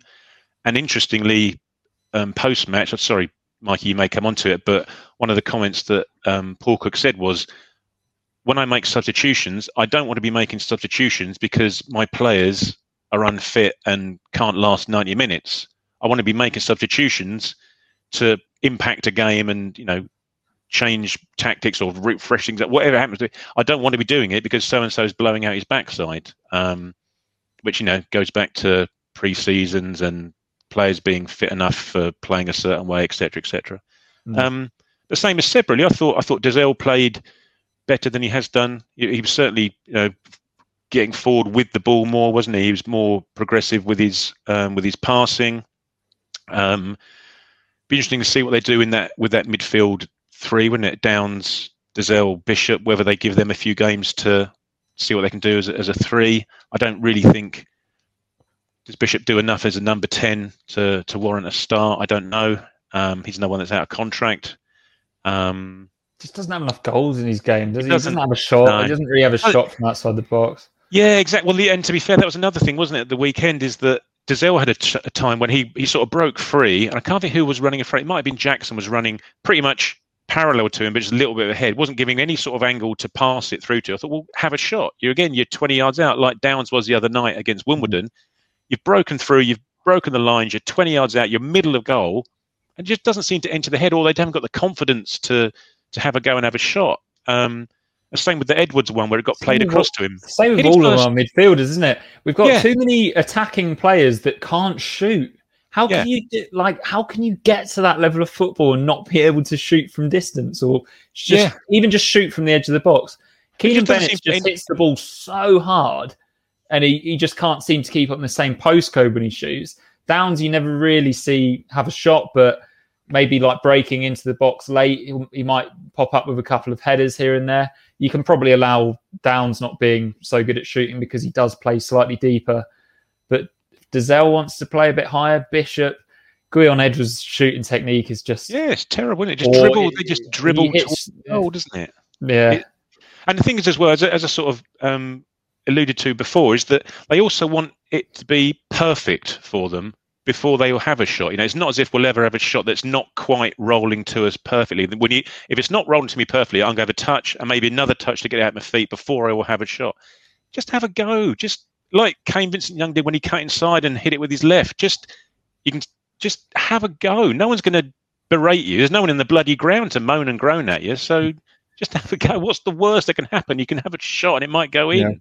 And interestingly, um, post match, sorry, Mikey, you may come onto it, but one of the comments that um, Paul Cook said was, when I make substitutions, I don't want to be making substitutions because my players are unfit and can't last 90 minutes. I want to be making substitutions to impact a game and you know change tactics or refresh things whatever happens to it. I don't want to be doing it because so and so is blowing out his backside, um, which you know goes back to pre-seasons and players being fit enough for playing a certain way, etc., etc. Mm. Um, the same as Seb, really. I thought I thought Dozzell played better than he has done. He, he was certainly you know getting forward with the ball more, wasn't he? He was more progressive with his um, with his passing. Um, be interesting to see what they do in that with that midfield three, wouldn't it? Downes, Dozzell, Bishop, whether they give them a few games to see what they can do as as a three. I don't really think does Bishop do enough as a number ten to to warrant a start. I don't know. Um, he's another one that's out of contract. Um, just doesn't have enough goals in his game, does he? He doesn't, he doesn't have a shot. No. He doesn't really have a shot from outside the box. Yeah, exactly. Well, and to be fair, that was another thing, wasn't it? The weekend, is that Dozzell had a, t- a time when he he sort of broke free, and I can't think who was running in front. It might have been Jackson was running pretty much parallel to him, but just a little bit ahead. wasn't giving any sort of angle to pass it through to. I thought, well, have a shot. You again, you're 20 yards out, like Downes was the other night against Wimbledon. You've broken through. You've broken the lines. You're 20 yards out. You're middle of goal, and it just doesn't seem to enter the head. Or they haven't got the confidence to to have a go and have a shot. Um, the same with the Edwards one where it got played Same with across all- to him. Same with all of our midfielders, isn't it? We've got Yeah. too many attacking players that can't shoot. How can you like? How can you get to that level of football and not be able to shoot from distance, or just Yeah. even just shoot from the edge of the box? Keelan just Bennett just hits the ball so hard, and he, he just can't seem to keep up in the same postcode when he shoots. Downes, you never really see have a shot, but maybe like breaking into the box late, he might pop up with a couple of headers here and there. You can probably allow Downes not being so good at shooting because he does play slightly deeper. But Dozzell wants to play a bit higher, Bishop, Gwion Edwards' shooting technique is just Yeah, it's terrible, isn't it? Just Or dribble. it- they just dribble hits- towards the goal, doesn't it? yeah. It- And the thing is, as well, as a, as I sort of um, alluded to before, is that they also want it to be perfect for them before they will have a shot. You know, it's not as if we'll ever have a shot that's not quite rolling to us perfectly. When you, if it's not rolling to me perfectly, I'm going to have a touch and maybe another touch to get out my feet before I will have a shot. Just have a go. Just like Kane Vincent Young did when he cut inside and hit it with his left. Just you can just have a go. No one's going to berate you. There's no one in the bloody ground to moan and groan at you. So just have a go. What's the worst that can happen? You can have a shot and it might go in. yeah,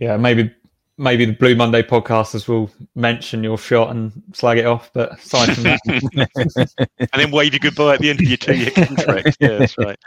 maybe maybe the Blue Monday podcasters will mention your shot and slag it off. But aside from that, and then wave you goodbye at the end of your two-year contract. Yeah, that's right.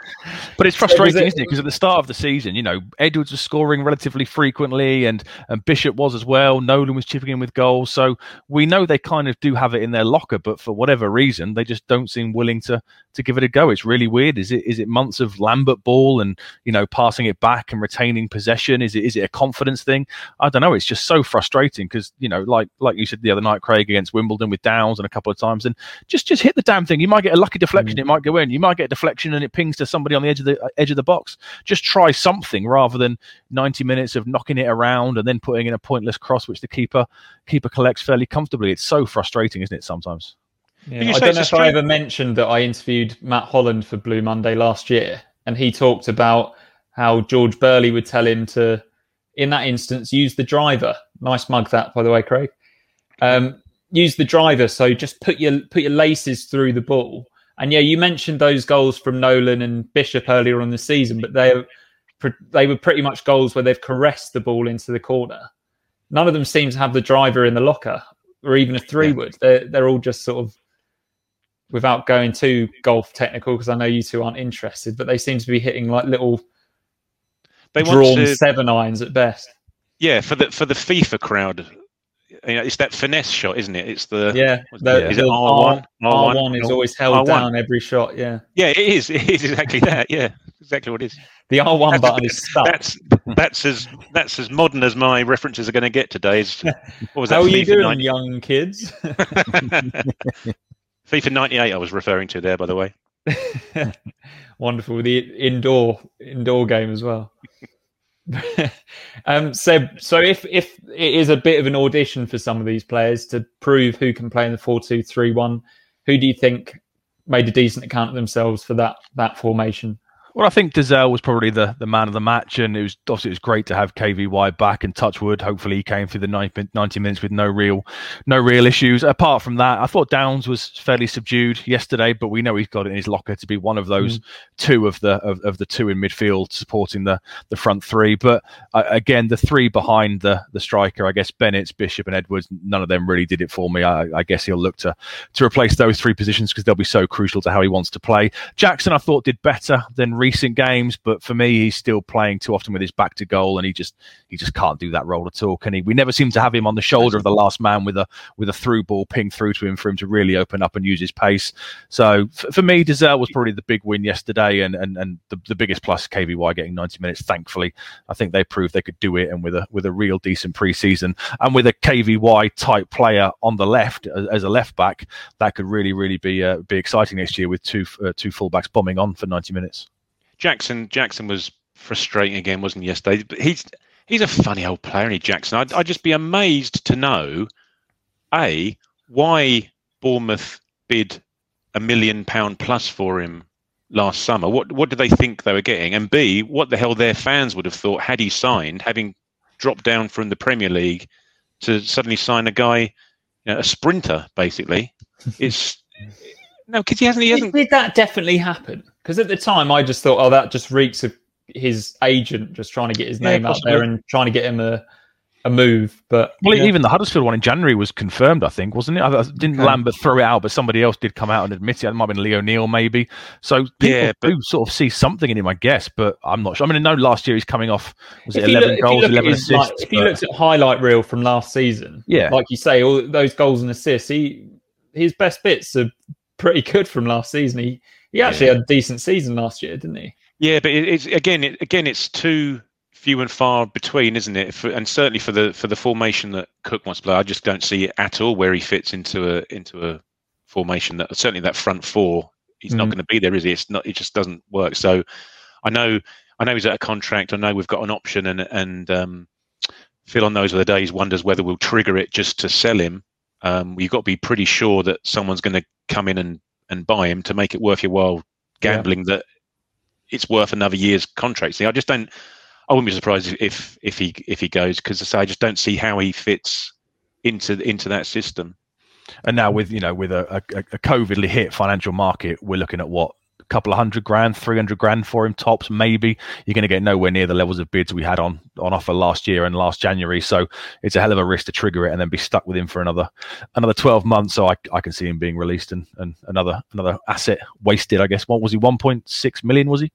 But it's So was frustrating, it- isn't it? Because at the start of the season, you know, Edwards was scoring relatively frequently, and and Bishop was as well. Nolan was chipping in with goals, so we know they kind of do have it in their locker. But for whatever reason, they just don't seem willing to to give it a go. It's really weird. Is it is it months of Lambert ball and you know passing it back and retaining possession? Is it is it a confidence thing? I don't know. It's just so frustrating because you know, like like you said the other night, Craig against Wimbledon with Downes and a couple of times, and just just hit the damn thing. You might get a lucky deflection, it might go in. You might get a deflection and it pings to somebody on the edge of the uh, edge of the box. Just try something rather than ninety minutes of knocking it around and then putting in a pointless cross, which the keeper keeper collects fairly comfortably. It's so frustrating, isn't it? Sometimes. Yeah, you I don't know a if I ever mentioned that I interviewed Matt Holland for Blue Monday last year, and he talked about how George Burley would tell him to, in that instance, use the driver. Nice mug that, by the way, Craig. Um, use the driver. So just put your put your laces through the ball. And yeah, you mentioned those goals from Nolan and Bishop earlier on the season, but they they were pretty much goals where they've caressed the ball into the corner. None of them seem to have the driver in the locker, or even a three would. They're they're all just sort of without going too golf technical because I know you two aren't interested, but they seem to be hitting like little They want drawn to- seven irons at best. Yeah, for the for the FIFA crowd, you know, it's that finesse shot, isn't it? It's the Yeah, what's the- it R one? R one is always held R1. down every shot. Yeah, Yeah, it is. It is exactly that. Yeah, exactly what it is. the R one button is stuck. That's that's as that's as modern as my references are going to get today. Is what was that? How are you doing, 90 young kids? FIFA ninety eight. I was referring to there, by the way. Wonderful. The indoor indoor game as well. um, Seb, so if if it is a bit of an audition for some of these players to prove who can play in the four two three one, who do you think made a decent account of themselves for that that formation? Well, I think Dozzell was probably the, the man of the match, and it was obviously it was great to have KVY back and Touchwood. Hopefully, he came through the 90, 90 minutes with no real no real issues. Apart from that, I thought Downes was fairly subdued yesterday, but we know he's got it in his locker to be one of those two of the of, of the two in midfield supporting the the front three. But uh, again, the three behind the the striker, I guess Bennett, Bishop, and Edwards, none of them really did it for me. I, I guess he'll look to to replace those three positions because they'll be so crucial to how he wants to play. Jackson, I thought, did better than recent games, but for me, he's still playing too often with his back to goal, and he just he just can't do that role at all. Can he? We never seem to have him on the shoulder of the last man with a with a through ball ping through to him for him to really open up and use his pace. So f- for me, Dozzell was probably the big win yesterday, and and and the, the biggest plus KVY getting 90 minutes. Thankfully, I think they proved they could do it, and with a with a real decent preseason, and with a KVY type player on the left as, as a left back, that could really really be uh, be exciting next year with two uh, two fullbacks bombing on for 90 minutes. Jackson Jackson was frustrating again, wasn't he, yesterday? But he's he's a funny old player, isn't he, Jackson? I'd, I'd just be amazed to know a why Bournemouth bid a million pound plus for him last summer. What what do they think they were getting? And b what the hell their fans would have thought had he signed, having dropped down from the Premier League to suddenly sign a guy, you know, a sprinter basically. It's no, because he hasn't. He hasn't. Did, did that definitely happen? Because at the time, I just thought, oh, that just reeks of his agent just trying to get his Yeah, name out there and trying to get him a a move. But Well, yeah. even the Huddersfield one in January was confirmed, I think, wasn't it? I, I- didn't Okay. Lambert throw it out, but somebody else did come out and admit it. It might have been Leo Neal, maybe. So people Yeah, but- do sort of see something in him, I guess, but I'm not sure. I mean, I know last year he's coming off, was it 11 look- goals, look at 11 his, assists? like, if you looked at highlight reel from last season, Yeah. like you say, all those goals and assists, he his best bits are pretty good from last season. He he actually had a decent season last year, didn't he? Yeah, but it, it's again, it, again, it's too few and far between, isn't it? For, and certainly for the for the formation that Cook wants to play, I just don't see it at all where he fits into a into a formation that certainly that front four. He's not Mm. going to be there, is he? It's not. It just doesn't work. So, I know, I know he's at a contract. I know we've got an option, and and um, Phil on those other days wonders whether we'll trigger it just to sell him. Um, you've got to be pretty sure that someone's going to come in and and buy him to make it worth your while gambling that it's worth another year's contract. See, I just don't. I wouldn't be surprised if if he if he goes because I just don't see how he fits into into that system. And now with you know with a, a, a COVIDly hit financial market, we're looking at what a couple of hundred grand, three hundred grand for him tops. Maybe you're going to get nowhere near the levels of bids we had on on offer last year and last January. So it's a hell of a risk to trigger it and then be stuck with him for another another twelve months. So I, I can see him being released and, and another another asset wasted. I guess what was he? One point six million was he?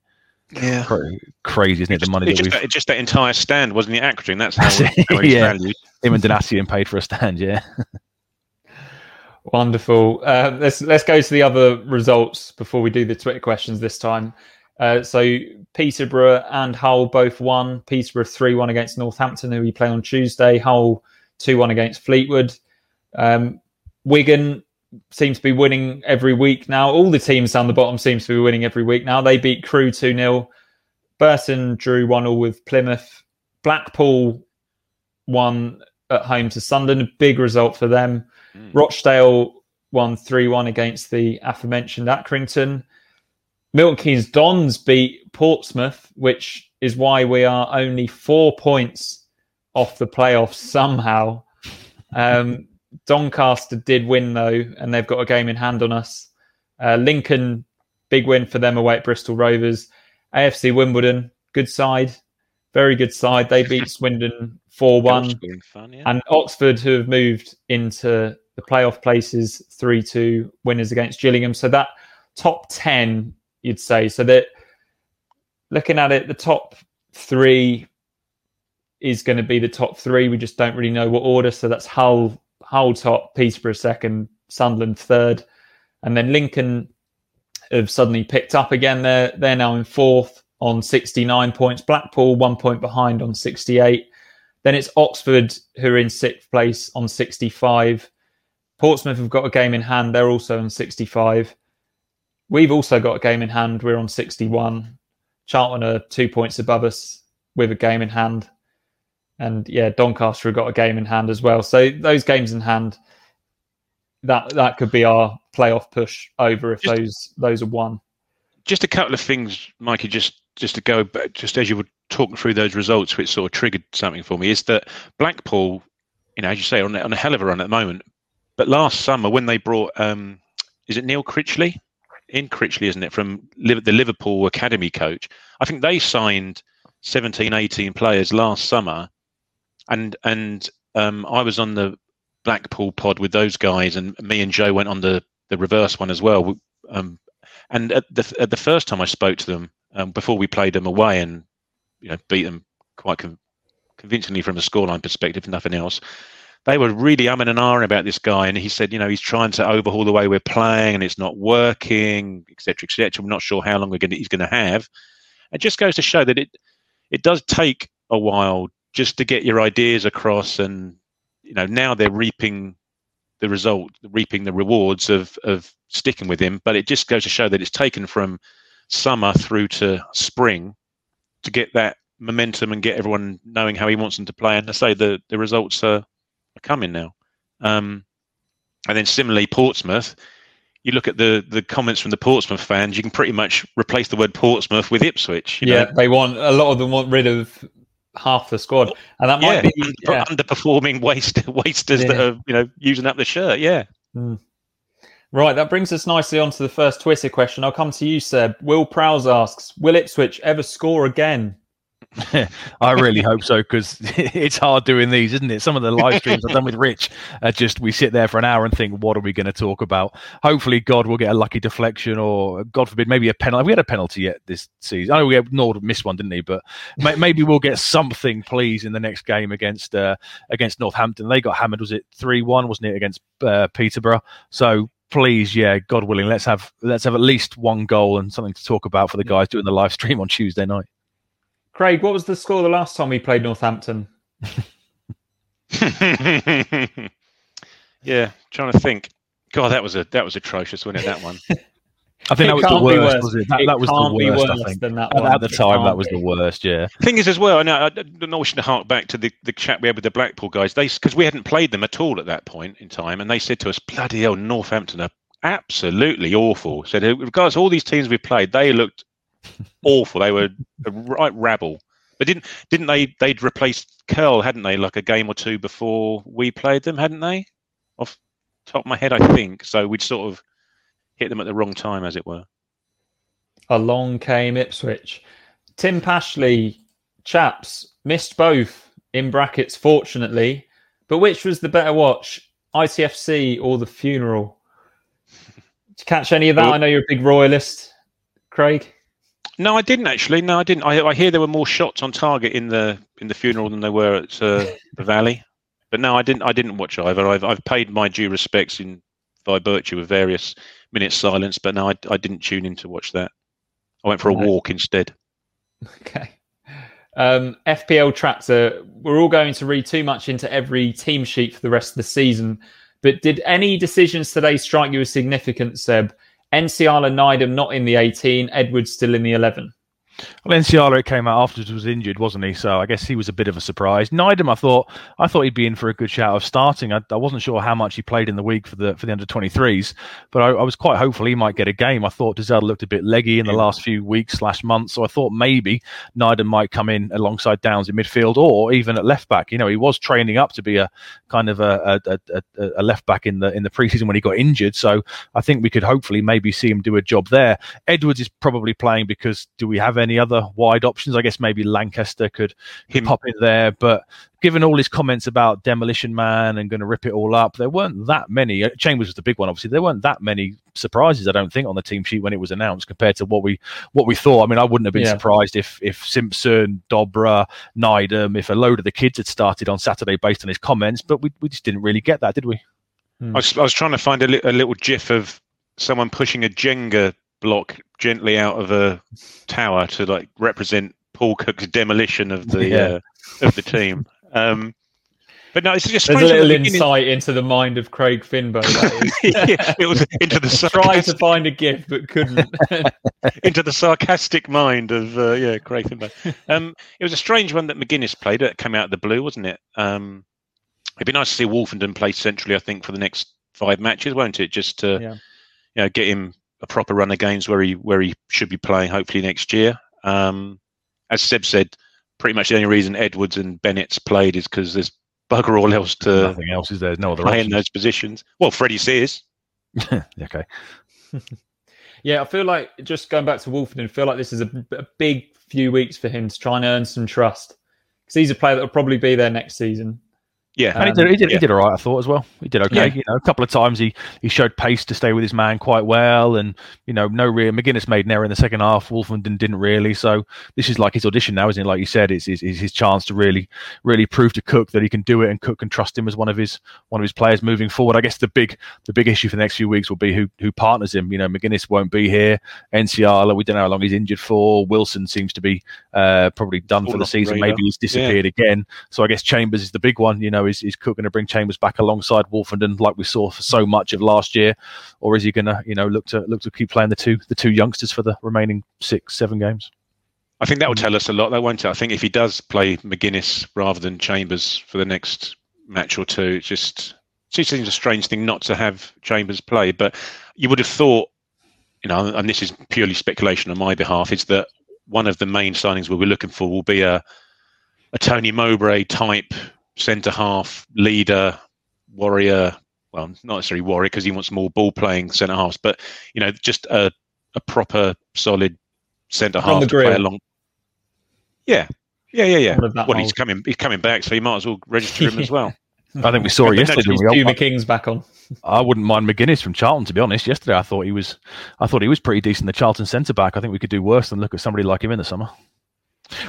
Yeah, Cra- crazy, isn't it? The money It's that just we've that, just that entire stand wasn't it Accrington? That's how, how it's yeah, valued. him and Donacien paid for a stand. Yeah. Wonderful. Uh, let's let's go to the other results before we do the Twitter questions this time. Uh, so Peterborough and Hull both won. Peterborough three one against Northampton, who we play on Tuesday. Hull two one against Fleetwood. Um, Wigan seems to be winning every week now. All the teams down the bottom seems to be winning every week now. They beat Crewe two 0 Burton drew one all with Plymouth. Blackpool won at home to Sunderland. A big result for them. Rochdale won 3 1 against the aforementioned Accrington. Milton Keynes Dons beat Portsmouth, which is why we are only four points off the playoffs somehow. Um, Doncaster did win, though, and they've got a game in hand on us. Uh, Lincoln, big win for them away at Bristol Rovers. AFC Wimbledon, good side, very good side. They beat Swindon 4 1 yeah. and Oxford, who have moved into the playoff places, three two winners against Gillingham. So that top ten, you'd say. So that looking at it, the top three is going to be the top three. We just don't really know what order. So that's Hull, Hull top, Peterborough second, Sunderland third, and then Lincoln have suddenly picked up again. They're they're now in fourth on 69 points. Blackpool one point behind on 68. Then it's Oxford who are in sixth place on 65. Portsmouth have got a game in hand. They're also on 65. We've also got a game in hand. We're on 61. Charlton are two points above us with a game in hand. And yeah, Doncaster have got a game in hand as well. So those games in hand, that that could be our playoff push over if those those are won. just a couple of things, Mikey. Just just to go back, just as you were talking through those results, which sort of triggered something for me, is that Blackpool, you know, as you say, on, on a hell of a run at the moment. But last summer, when they brought, um, is it Neil Critchley? In Critchley, isn't it, from the Liverpool academy coach? I think they signed 17, 18 players last summer, and and um, I was on the Blackpool pod with those guys, and me and Joe went on the the reverse one as well. Um, and at the at the first time I spoke to them um, before we played them away and you know beat them quite con- convincingly from a scoreline perspective, nothing else. They were really umming and ahhing about this guy, and he said, you know, he's trying to overhaul the way we're playing, and it's not working, etc., etc. We're not sure how long we're to, he's going to have. It just goes to show that it it does take a while just to get your ideas across, and you know now they're reaping the result, reaping the rewards of of sticking with him. But it just goes to show that it's taken from summer through to spring to get that momentum and get everyone knowing how he wants them to play. And I say the the results are, are coming now. Um, And then similarly, Portsmouth. You look at the the comments from the Portsmouth fans. You can pretty much replace the word Portsmouth with Ipswich. you yeah, know? they want a lot of them want rid of half the squad, and that might yeah, be under- yeah. underperforming waste wasters that are you know using up the shirt. Yeah. Right, that brings us nicely on to the first Twitter question. I'll come to you, Seb. Will Prowse asks, Will Ipswich ever score again? I really hope so because it's hard doing these, isn't it? Some of the live streams I've done with Rich are just we sit there for an hour and think, what are we going to talk about? Hopefully, God will get a lucky deflection or, God forbid, maybe a penalty. We had a penalty yet this season. I know we had Nord missed one, didn't he? But may, maybe we'll get something, please, in the next game against uh, against Northampton. They got hammered. Was it three one? Wasn't it against uh, Peterborough? So. Please, yeah, God willing, let's have let's have at least one goal and something to talk about for the guys doing the live stream on Tuesday night. Craig, what was the score the last time we played Northampton? yeah, trying to think. God, that was a that was atrocious, wasn't it? That one. I think It that was the can't be worst, worse. was it? That, It that was the can't be worst, I worse think. than that At- one. At the It time, that was be. the worst, yeah. Thing is, as well, I know I don't know. We should hark back to the, the chat we had with the Blackpool guys. They because we hadn't played them at all at that point in time, and they said to us, "Bloody hell, Northampton are absolutely awful." Said, regardless of all these teams we played, they looked awful. They were a right rabble. But didn't didn't they? They'd replaced Curle, hadn't they? Like a game or two before we played them, hadn't they? Off the top of my head, I think. So we'd sort of hit them at the wrong time, as it were. Along came Ipswich. Tim Pashley, chaps, missed both in brackets, fortunately. But which was the better watch, ITFC or the funeral? Did you catch any of that? I know you're a big royalist, Craig. No, I didn't actually. No, I didn't. I, I hear there were more shots on target in the in the funeral than there were at uh, the Valley, but no, I didn't. I didn't watch either. I've I've paid my due respects in by virtue of various minutes silence, but no, I, I didn't tune in to watch that. I went for a walk instead. Okay. Um, FPL Tractor, we're all going to read too much into every team sheet for the rest of the season. But did any decisions today strike you as significant, Seb? NCR and Nydam not in the 18, Edwards still in the 11. Well, Nsiala came out afterwards was injured, wasn't he? So I guess he was a bit of a surprise. Nydam, I thought, I thought he'd be in for a good shout of starting. I, I wasn't sure how much he played in the week for the for the under 23s, but I, I was quite hopeful he might get a game. I thought Dozzell looked a bit leggy in the last few weeks slash months, so I thought maybe Nydam might come in alongside Downes in midfield or even at left back. You know, he was training up to be a kind of a, a, a, a- a left back in the in the preseason when he got injured. So I think we could hopefully maybe see him do a job there. Edwards is probably playing because do we have any other wide options? I guess maybe Lancaster could, could pop in there, but given all his comments about Demolition Man and going to rip it all up, there weren't that many. uh, Chambers was the big one, obviously. There weren't that many surprises, I don't think, on the team sheet when it was announced compared to what we what we thought. I mean, I wouldn't have been Yeah. surprised if if Simpson, Dobra, Nydam, if a load of the kids had started on Saturday based on his comments, but we, we just didn't really get that, did we? I was I was trying to find a, li- a little GIF of someone pushing a Jenga block gently out of a tower to like represent Paul Cook's demolition of the Yeah. uh, of the team. Um, but no, it's just There's a little insight into the mind of Craig Finbo. That is. Yeah, it was into the Tried to find a gift but couldn't. into the sarcastic mind of uh, yeah, Craig Finbar. Um, it was a strange one that McGuinness played. It came out of the blue, wasn't it? Um, it'd be nice to see Woolfenden play centrally. I think for the next five matches, won't it? Just to Yeah. you know get him a proper run of games where he where he should be playing. Hopefully next year. Um, as Seb said, pretty much the only reason Edwards and Bennetts played is because there's bugger all else to Nothing else is there. No other play in those positions. Well, Freddie Sears. okay. Yeah, I feel like just going back to Woolfenden, I feel like this is a, a big few weeks for him to try and earn some trust because he's a player that will probably be there next season. Yeah, And he did, he did, yeah. he did all right, I thought, as well. He did okay. Yeah. You know, a couple of times he, he showed pace to stay with his man quite well. And, you know, no real. McGuinness made an error in the second half. Woolfenden didn't really. So this is like his audition now, isn't it? Like you said, it's, it's, it's his chance to really, really prove to Cook that he can do it and Cook can trust him as one of his one of his players moving forward. I guess the big the big issue for the next few weeks will be who who partners him. You know, McGuinness won't be here. Nsiala, we don't know how long he's injured for. Wilson seems to be uh, probably done for the season. radar. Maybe he's disappeared again. So I guess Chambers is the big one. You know, is, is Cook going to bring Chambers back alongside Woolfenden like we saw for so much of last year, or is he going to you know look to look to keep playing the two the two youngsters for the remaining six seven games? I think that will mm. tell us a lot, though, won't it? I think if he does play McGuinness rather than Chambers for the next match or two, it's just it seems a strange thing not to have Chambers play, but you would have thought, you know, and this is purely speculation on my behalf, is that one of the main signings we'll be looking for will be a a Tony Mowbray type centre half leader, warrior. Well, not necessarily warrior because he wants more ball playing centre halves, but you know, just a a proper solid centre half the to play along. Yeah, yeah, yeah, yeah. One of Well, he's coming. He's coming back, so you might as well register him as well. I think we saw it yesterday. he's didn't we? Hugh McKing's back on. I wouldn't mind McGuinness from Charlton, to be honest. Yesterday, I thought he was, I thought he was pretty decent. The Charlton centre back. I think we could do worse than look at somebody like him in the summer.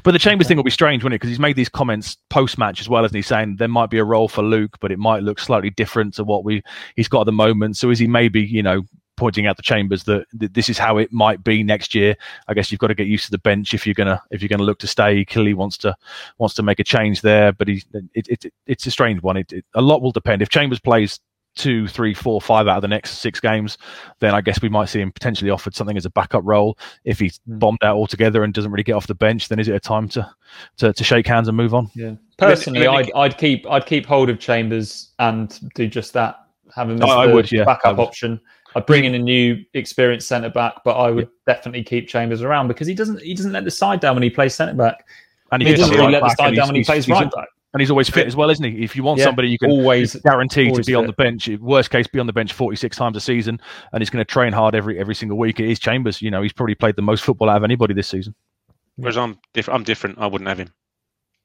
But the Chambers thing will be strange, won't it? Because he's made these comments post match as well, as he's saying there might be a role for Luke, but it might look slightly different to what we he's got at the moment. So is he maybe, you know, pointing out the Chambers that, that this is how it might be next year? I guess you've got to get used to the bench if you're gonna if you're gonna look to stay. He clearly wants to wants to make a change there, but he's it, it, it, it's a strange one. It, it, a lot will depend if Chambers plays two, three, four, five out of the next six games, then I guess we might see him potentially offered something as a backup role. If he's hmm. bombed out altogether and doesn't really get off the bench, then is it a time to to, to shake hands and move on? Yeah. Personally, I'd, I'd keep I'd keep hold of Chambers and do just that. Have him as I- I the would, yeah, I backup would. option. I'd bring in a new experienced centre back, but I would definitely keep Chambers around because he doesn't he doesn't let the side down when he plays centre back. And he can doesn't really right let the side down when he plays he's- right back. And he's always fit as well, isn't he? If you want Yeah, somebody you can always- guarantee always to be on the bench, worst case be on the bench 46 times a season, and he's going to train hard every every single week. It is Chambers. You know, he's probably played the most football out of anybody this season. Whereas I'm different. I'm different. I wouldn't have him.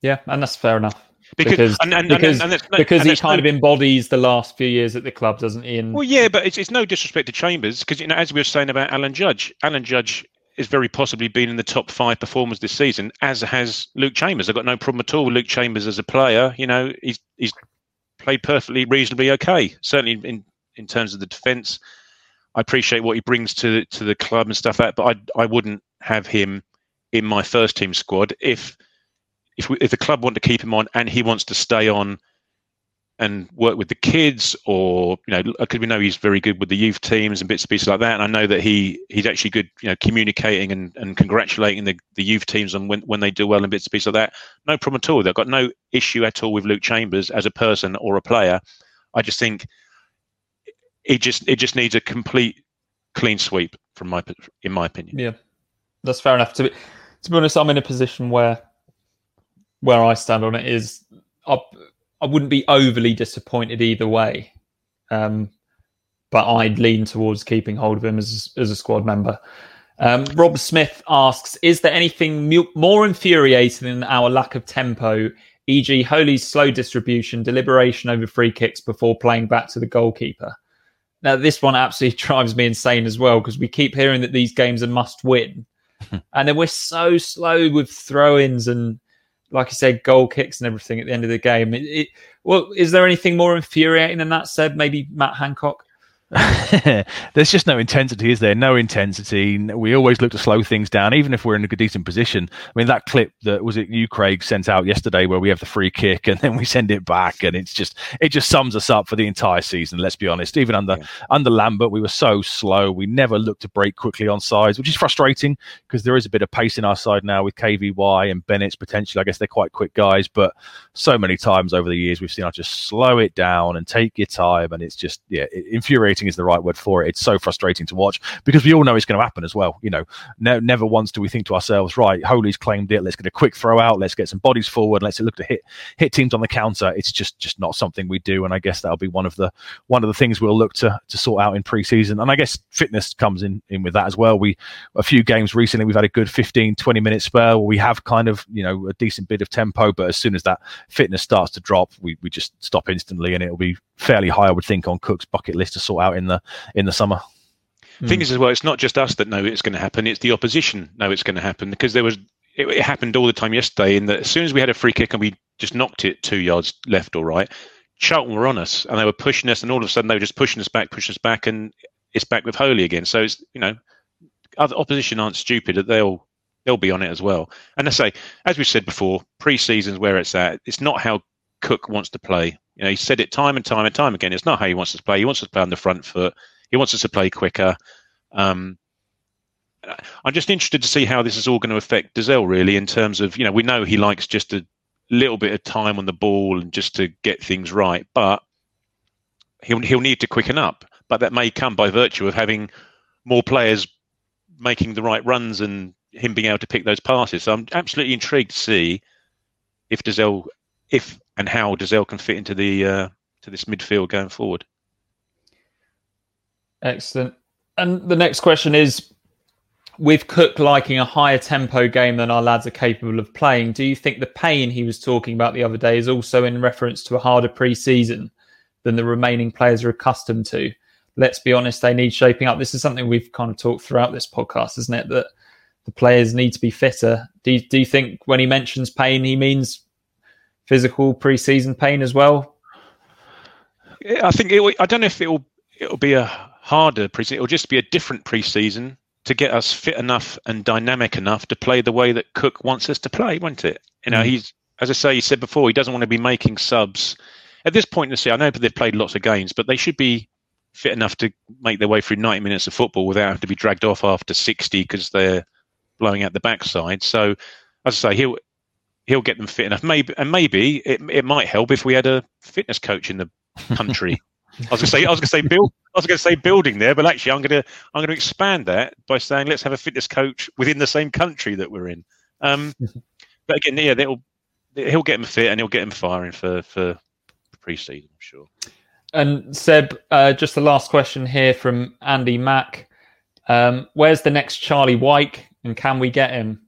Yeah, and that's fair enough. Because- because and- and- and- because, and no- because he kind no- of embodies the last few years at the club, doesn't he? And Well, yeah, but it's, it's no disrespect to Chambers because you know, as we were saying about Alan Judge, Alan Judge is very possibly been in the top five performers this season, as has Luke Chambers. I've got no problem at all with Luke Chambers as a player. You know, he's he's played perfectly, reasonably okay. Certainly in in terms of the defence, I appreciate what he brings to to the club and stuff like that. But I I wouldn't have him in my first team squad if if we, if the club want to keep him on and he wants to stay on and work with the kids or you know because we know he's very good with the youth teams and bits and pieces like that. And i know that he he's actually good you know communicating and, and congratulating the, the youth teams on when, when they do well and bits and pieces like that. No problem at all. I've got no issue at all with luke chambers as a person or a player. I just think it just it just needs a complete clean sweep from my in my opinion. Yeah, that's fair enough. To be, to be honest, I'm in a position where where I stand on it is I, I wouldn't be overly disappointed either way, um, but I'd lean towards keeping hold of him as as a squad member. Um, Rob Smith asks: Is there anything mu- more infuriating than our lack of tempo? E.g., Holy's slow distribution, deliberation over free kicks before playing back to the goalkeeper. Now, this one absolutely drives me insane as well because we keep hearing that these games are must win. and then we're so slow with throw ins and, like I said, goal kicks and everything at the end of the game. It, it, well, is there anything more infuriating than that said? Maybe Matt Hancock? There's just no intensity, is there? No intensity. We always look to slow things down, even if we're in a good, decent position. I mean, that clip that was it you, Craig, sent out yesterday, where we have the free kick and then we send it back, and it's just it just sums us up for the entire season. Let's be honest. Even under under Lambert, we were so slow. We never looked to break quickly on sides, which is frustrating because there is a bit of pace in our side now with KVY and Bennetts potentially. I guess they're quite quick guys, but so many times over the years we've seen us just slow it down and take your time, and it's just yeah, it, infuriating is the right word for it. It's so frustrating to watch because we all know it's going to happen as well. You know, ne- never once do we think to ourselves, right, Holy's claimed it. Let's get a quick throw out. Let's get some bodies forward. Let's look to hit hit teams on the counter. It's just just not something we do, and I guess that'll be one of the one of the things we'll look to to sort out in pre-season. And I guess fitness comes in in with that as well. We a few games recently we've had a good 15 20 minute spell where we have kind of you know a decent bit of tempo, but as soon as that fitness starts to drop, we we just stop instantly, and it'll be fairly high, I would think, on Cook's bucket list to sort out in the in the summer. thing is as well it's not just us that know it's going to happen it's the opposition know it's going to happen because there was it, it happened all the time yesterday in that as soon as we had a free kick and we just knocked it two yards left or right charlton were on us and they were pushing us and all of a sudden they were just pushing us back pushing us back and it's back with Holy again. So it's you know other opposition aren't stupid that they'll they'll be on it as well. And i say as we said before pre-season's where it's at it's not how cook wants to play you know he said it time and time and time again it's not how he wants us to play he wants us to play on the front foot he wants us to play quicker. Um, I'm just interested to see how this is all going to affect Dozzell, really, in terms of, you know, we know he likes just a little bit of time on the ball and just to get things right. But he'll he'll need to quicken up, but that may come by virtue of having more players making the right runs and him being able to pick those passes. So I'm absolutely intrigued to see if Dozzell, if and how Dozzell can fit into the uh, to this midfield going forward. Excellent. And the next question is with Cook liking a higher tempo game than our lads are capable of playing, do you think the pain he was talking about the other day is also in reference to a harder pre-season than the remaining players are accustomed to? Let's be honest, they need shaping up. This is something we've kind of talked throughout this podcast, isn't it? That the players need to be fitter. Do you, do you think when he mentions pain, he means physical pre-season pain as well? I think it, I don't know if it'll it'll be a harder pre-season. It'll just be a different pre-season to get us fit enough and dynamic enough to play the way that Cook wants us to play, won't it? You know, mm. he's as I say, he said before, he doesn't want to be making subs at this point in the season. I know they've played lots of games, but they should be fit enough to make their way through 90 minutes of football without having to be dragged off after 60 because they're blowing out the backside. So, as I say, he'll he'll get them fit enough. Maybe and maybe it it might help if we had a fitness coach in the country. I was going to say I was to say build I was to say building there, but actually I'm going to I'm to expand that by saying let's have a fitness coach within the same country that we're in. Um, but again, yeah, they'll he'll get them fit and he'll get them firing for for pre-season, I'm sure. And Seb, uh, just the last question here from Andy Mack. Um, where's the next Charlie Wyke, and can we get him?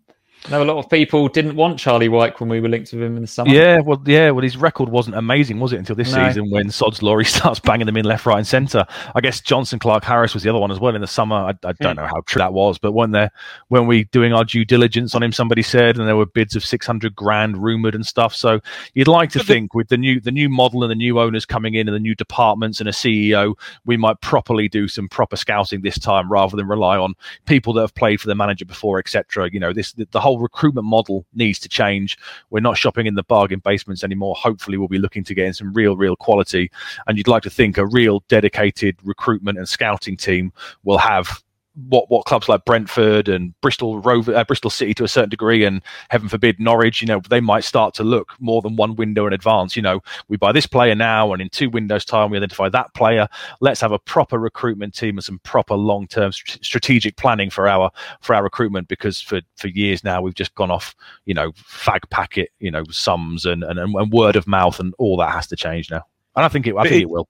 I know a lot of people didn't want Charlie Wyke when we were linked with him in the summer. Yeah, well, yeah, well, his record wasn't amazing, was it, until this No. season when Sod's Laurie starts banging them in left, right, and centre. I guess Jonson Clarke-Harris was the other one as well in the summer. I, I don't hmm. know how true that was, but when there, when we doing our due diligence on him, somebody said, and there were bids of six hundred grand rumored and stuff. So you'd like to think with the new the new model and the new owners coming in and the new departments and a CEO, we might properly do some proper scouting this time rather than rely on people that have played for the manager before, etc. You know, this the, the whole recruitment model needs to change. We're not shopping in the bargain basements anymore. Hopefully, we'll be looking to get in some real, real quality. And you'd like to think a real dedicated recruitment and scouting team will have what what clubs like Brentford and Bristol Rover, uh, Bristol City to a certain degree, and heaven forbid Norwich, you know, they might start to look more than one window in advance. You know, we buy this player now, and in two windows' time, we identify that player. Let's have a proper recruitment team and some proper long term st- strategic planning for our for our recruitment, because for for years now we've just gone off, you know, fag packet, you know, sums and and, and word of mouth, and all that has to change now. And I think it, I think it- it will.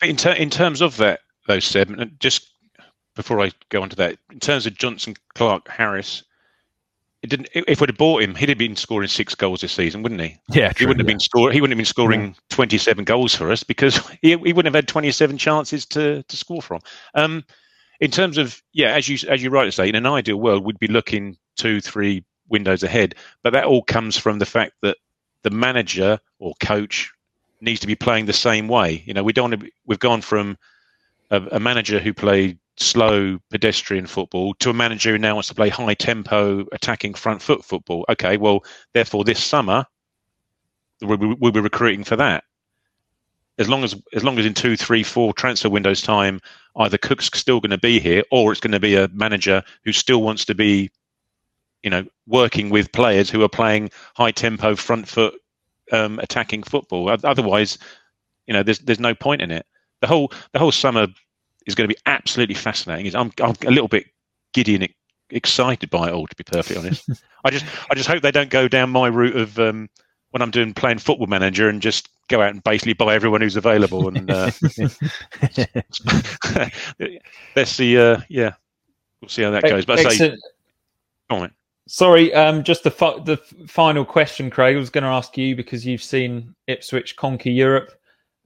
But in, ter- in terms of that, though, Seb, just before I go on to that, in terms of Jonson, Clarke, Harris, it didn't. If we'd have bought him, he'd have been scoring six goals this season, wouldn't he? Yeah, he wouldn't have been score. He wouldn't have been scoring twenty-seven goals for us because he, he wouldn't have had twenty-seven chances to to score from. Um, in terms of yeah, as you as you rightly say, in an ideal world, we'd be looking two, three windows ahead. But that all comes from the fact that the manager or coach needs to be playing the same way. You know, we don't. Be, we've gone from a, a manager who played slow pedestrian football to a manager who now wants to play high tempo attacking front foot football. Okay, well, therefore this summer we'll, be- we'll be recruiting for that. As long as as long as in two, three, four transfer windows time, either Cook's still going to be here, or it's going to be a manager who still wants to be, you know, working with players who are playing high tempo front foot um, attacking football. Otherwise, you know, there's there's no point in it. The whole the whole summer is going to be absolutely fascinating. I'm I'm a little bit giddy and excited by it all, to be perfectly honest. I just I just hope they don't go down my route of um, when I'm doing playing football manager and just go out and basically buy everyone who's available and uh, let's see. Uh, yeah, we'll see how that goes. But I say, on. Sorry, um, just the fi- the final question, Craig. I was going to ask you because you've seen Ipswich conquer Europe.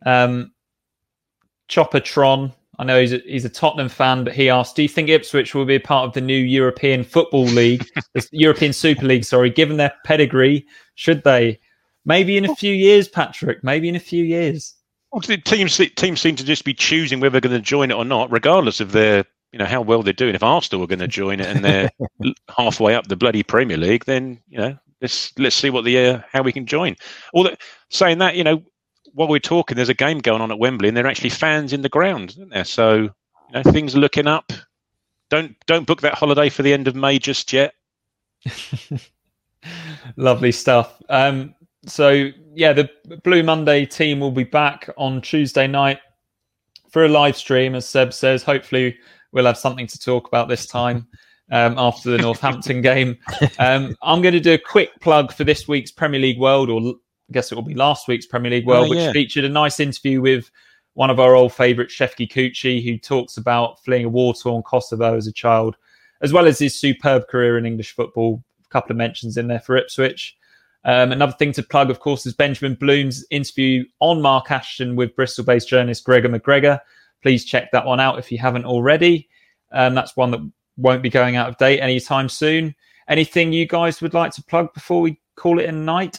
Um, Chopper Tron, I know he's a, he's a Tottenham fan, but he asked, "Do you think Ipswich will be a part of the new European Football League, the European Super League? Sorry, given their pedigree, should they? Maybe in a few years, Patrick. Maybe in a few years." Well, teams teams seem to just be choosing whether they're going to join it or not, regardless of their you know how well they're doing. If Arsenal are going to join it and they're halfway up the bloody Premier League, then you know let's let's see what the uh, how we can join. Although saying that, you know, while we're talking, there's a game going on at Wembley, and there are actually fans in the ground, isn't there? So you know things are looking up. Don't don't book that holiday for the end of May just yet. Lovely stuff. Um, so yeah, the Blue Monday team will be back on Tuesday night. for a live stream, as Seb says. Hopefully, we'll have something to talk about this time um, after the Northampton game. Um, I'm going to do a quick plug for this week's Premier League World, or guess it will be last week's Premier League World, Oh, yeah. which featured a nice interview with one of our old favourites, Shefki Kuqi, who talks about fleeing a war torn Kosovo as a child, as well as his superb career in English football. A couple of mentions in there for Ipswich. Um, another thing to plug, of course, is Benjamin Bloom's interview on Mark Ashton with Bristol based journalist Gregor McGregor. Please check that one out if you haven't already. Um, that's one that won't be going out of date anytime soon. Anything you guys would like to plug before we call it a night?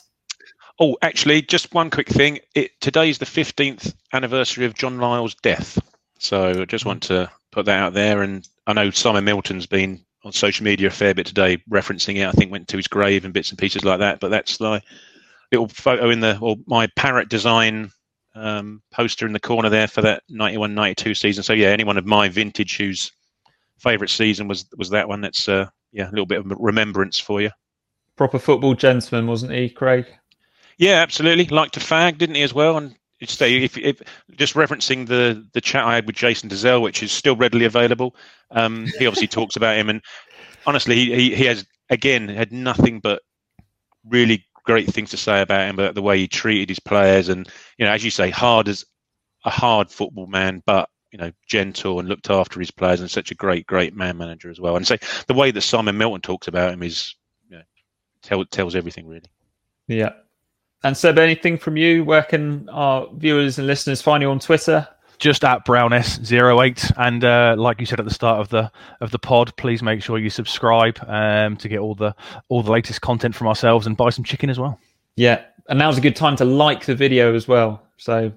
Oh, actually, just one quick thing. It today's the fifteenth anniversary of John Lyall's death, so I just want to put that out there. And I know Simon Milton's been on social media a fair bit today, referencing it. I think went to his grave and bits and pieces like that. But that's like little photo in the or my parrot design um, poster in the corner there for that 91-92 season. So yeah, anyone of my vintage whose favourite season was was that one. That's uh, yeah, a little bit of remembrance for you. Proper football gentleman, wasn't he, Craig? Yeah, absolutely. Liked to fag, didn't he, as well? And it's if, if just referencing the the chat I had with Jason Dozzell, which is still readily available. Um, he obviously talks about him, and honestly, he, he he has again had nothing but really great things to say about him, about the way he treated his players, and you know, as you say, hard as a hard football man, but you know, gentle and looked after his players, and such a great, great man manager as well. And so the way that Simon Milton talks about him is, you know, tell, tells everything really. Yeah. And Seb, anything from you? Where can our viewers and listeners find you on Twitter? just at browns08 and uh, like you said at the start of the of the pod please make sure you subscribe um, to get all the all the latest content from ourselves and buy some chicken as well Yeah. And now's a good time to like the video as well. So,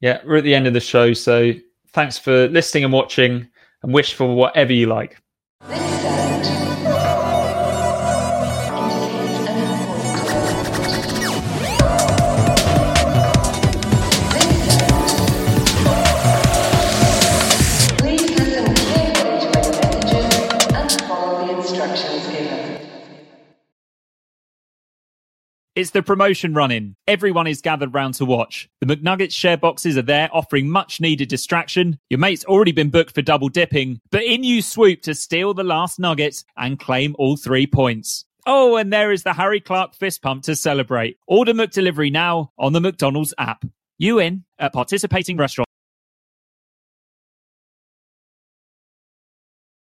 yeah, we're at the end of the show. So, thanks for listening and watching and wish for whatever you like. It's the promotion running. Everyone is gathered round to watch. The McNuggets share boxes are there offering much needed distraction. Your mate's already been booked for double dipping, but in you swoop to steal the last nugget and claim all three points. Oh, and there is the Harry Clark fist pump to celebrate. Order McDelivery now on the McDonald's app. You in at participating restaurants.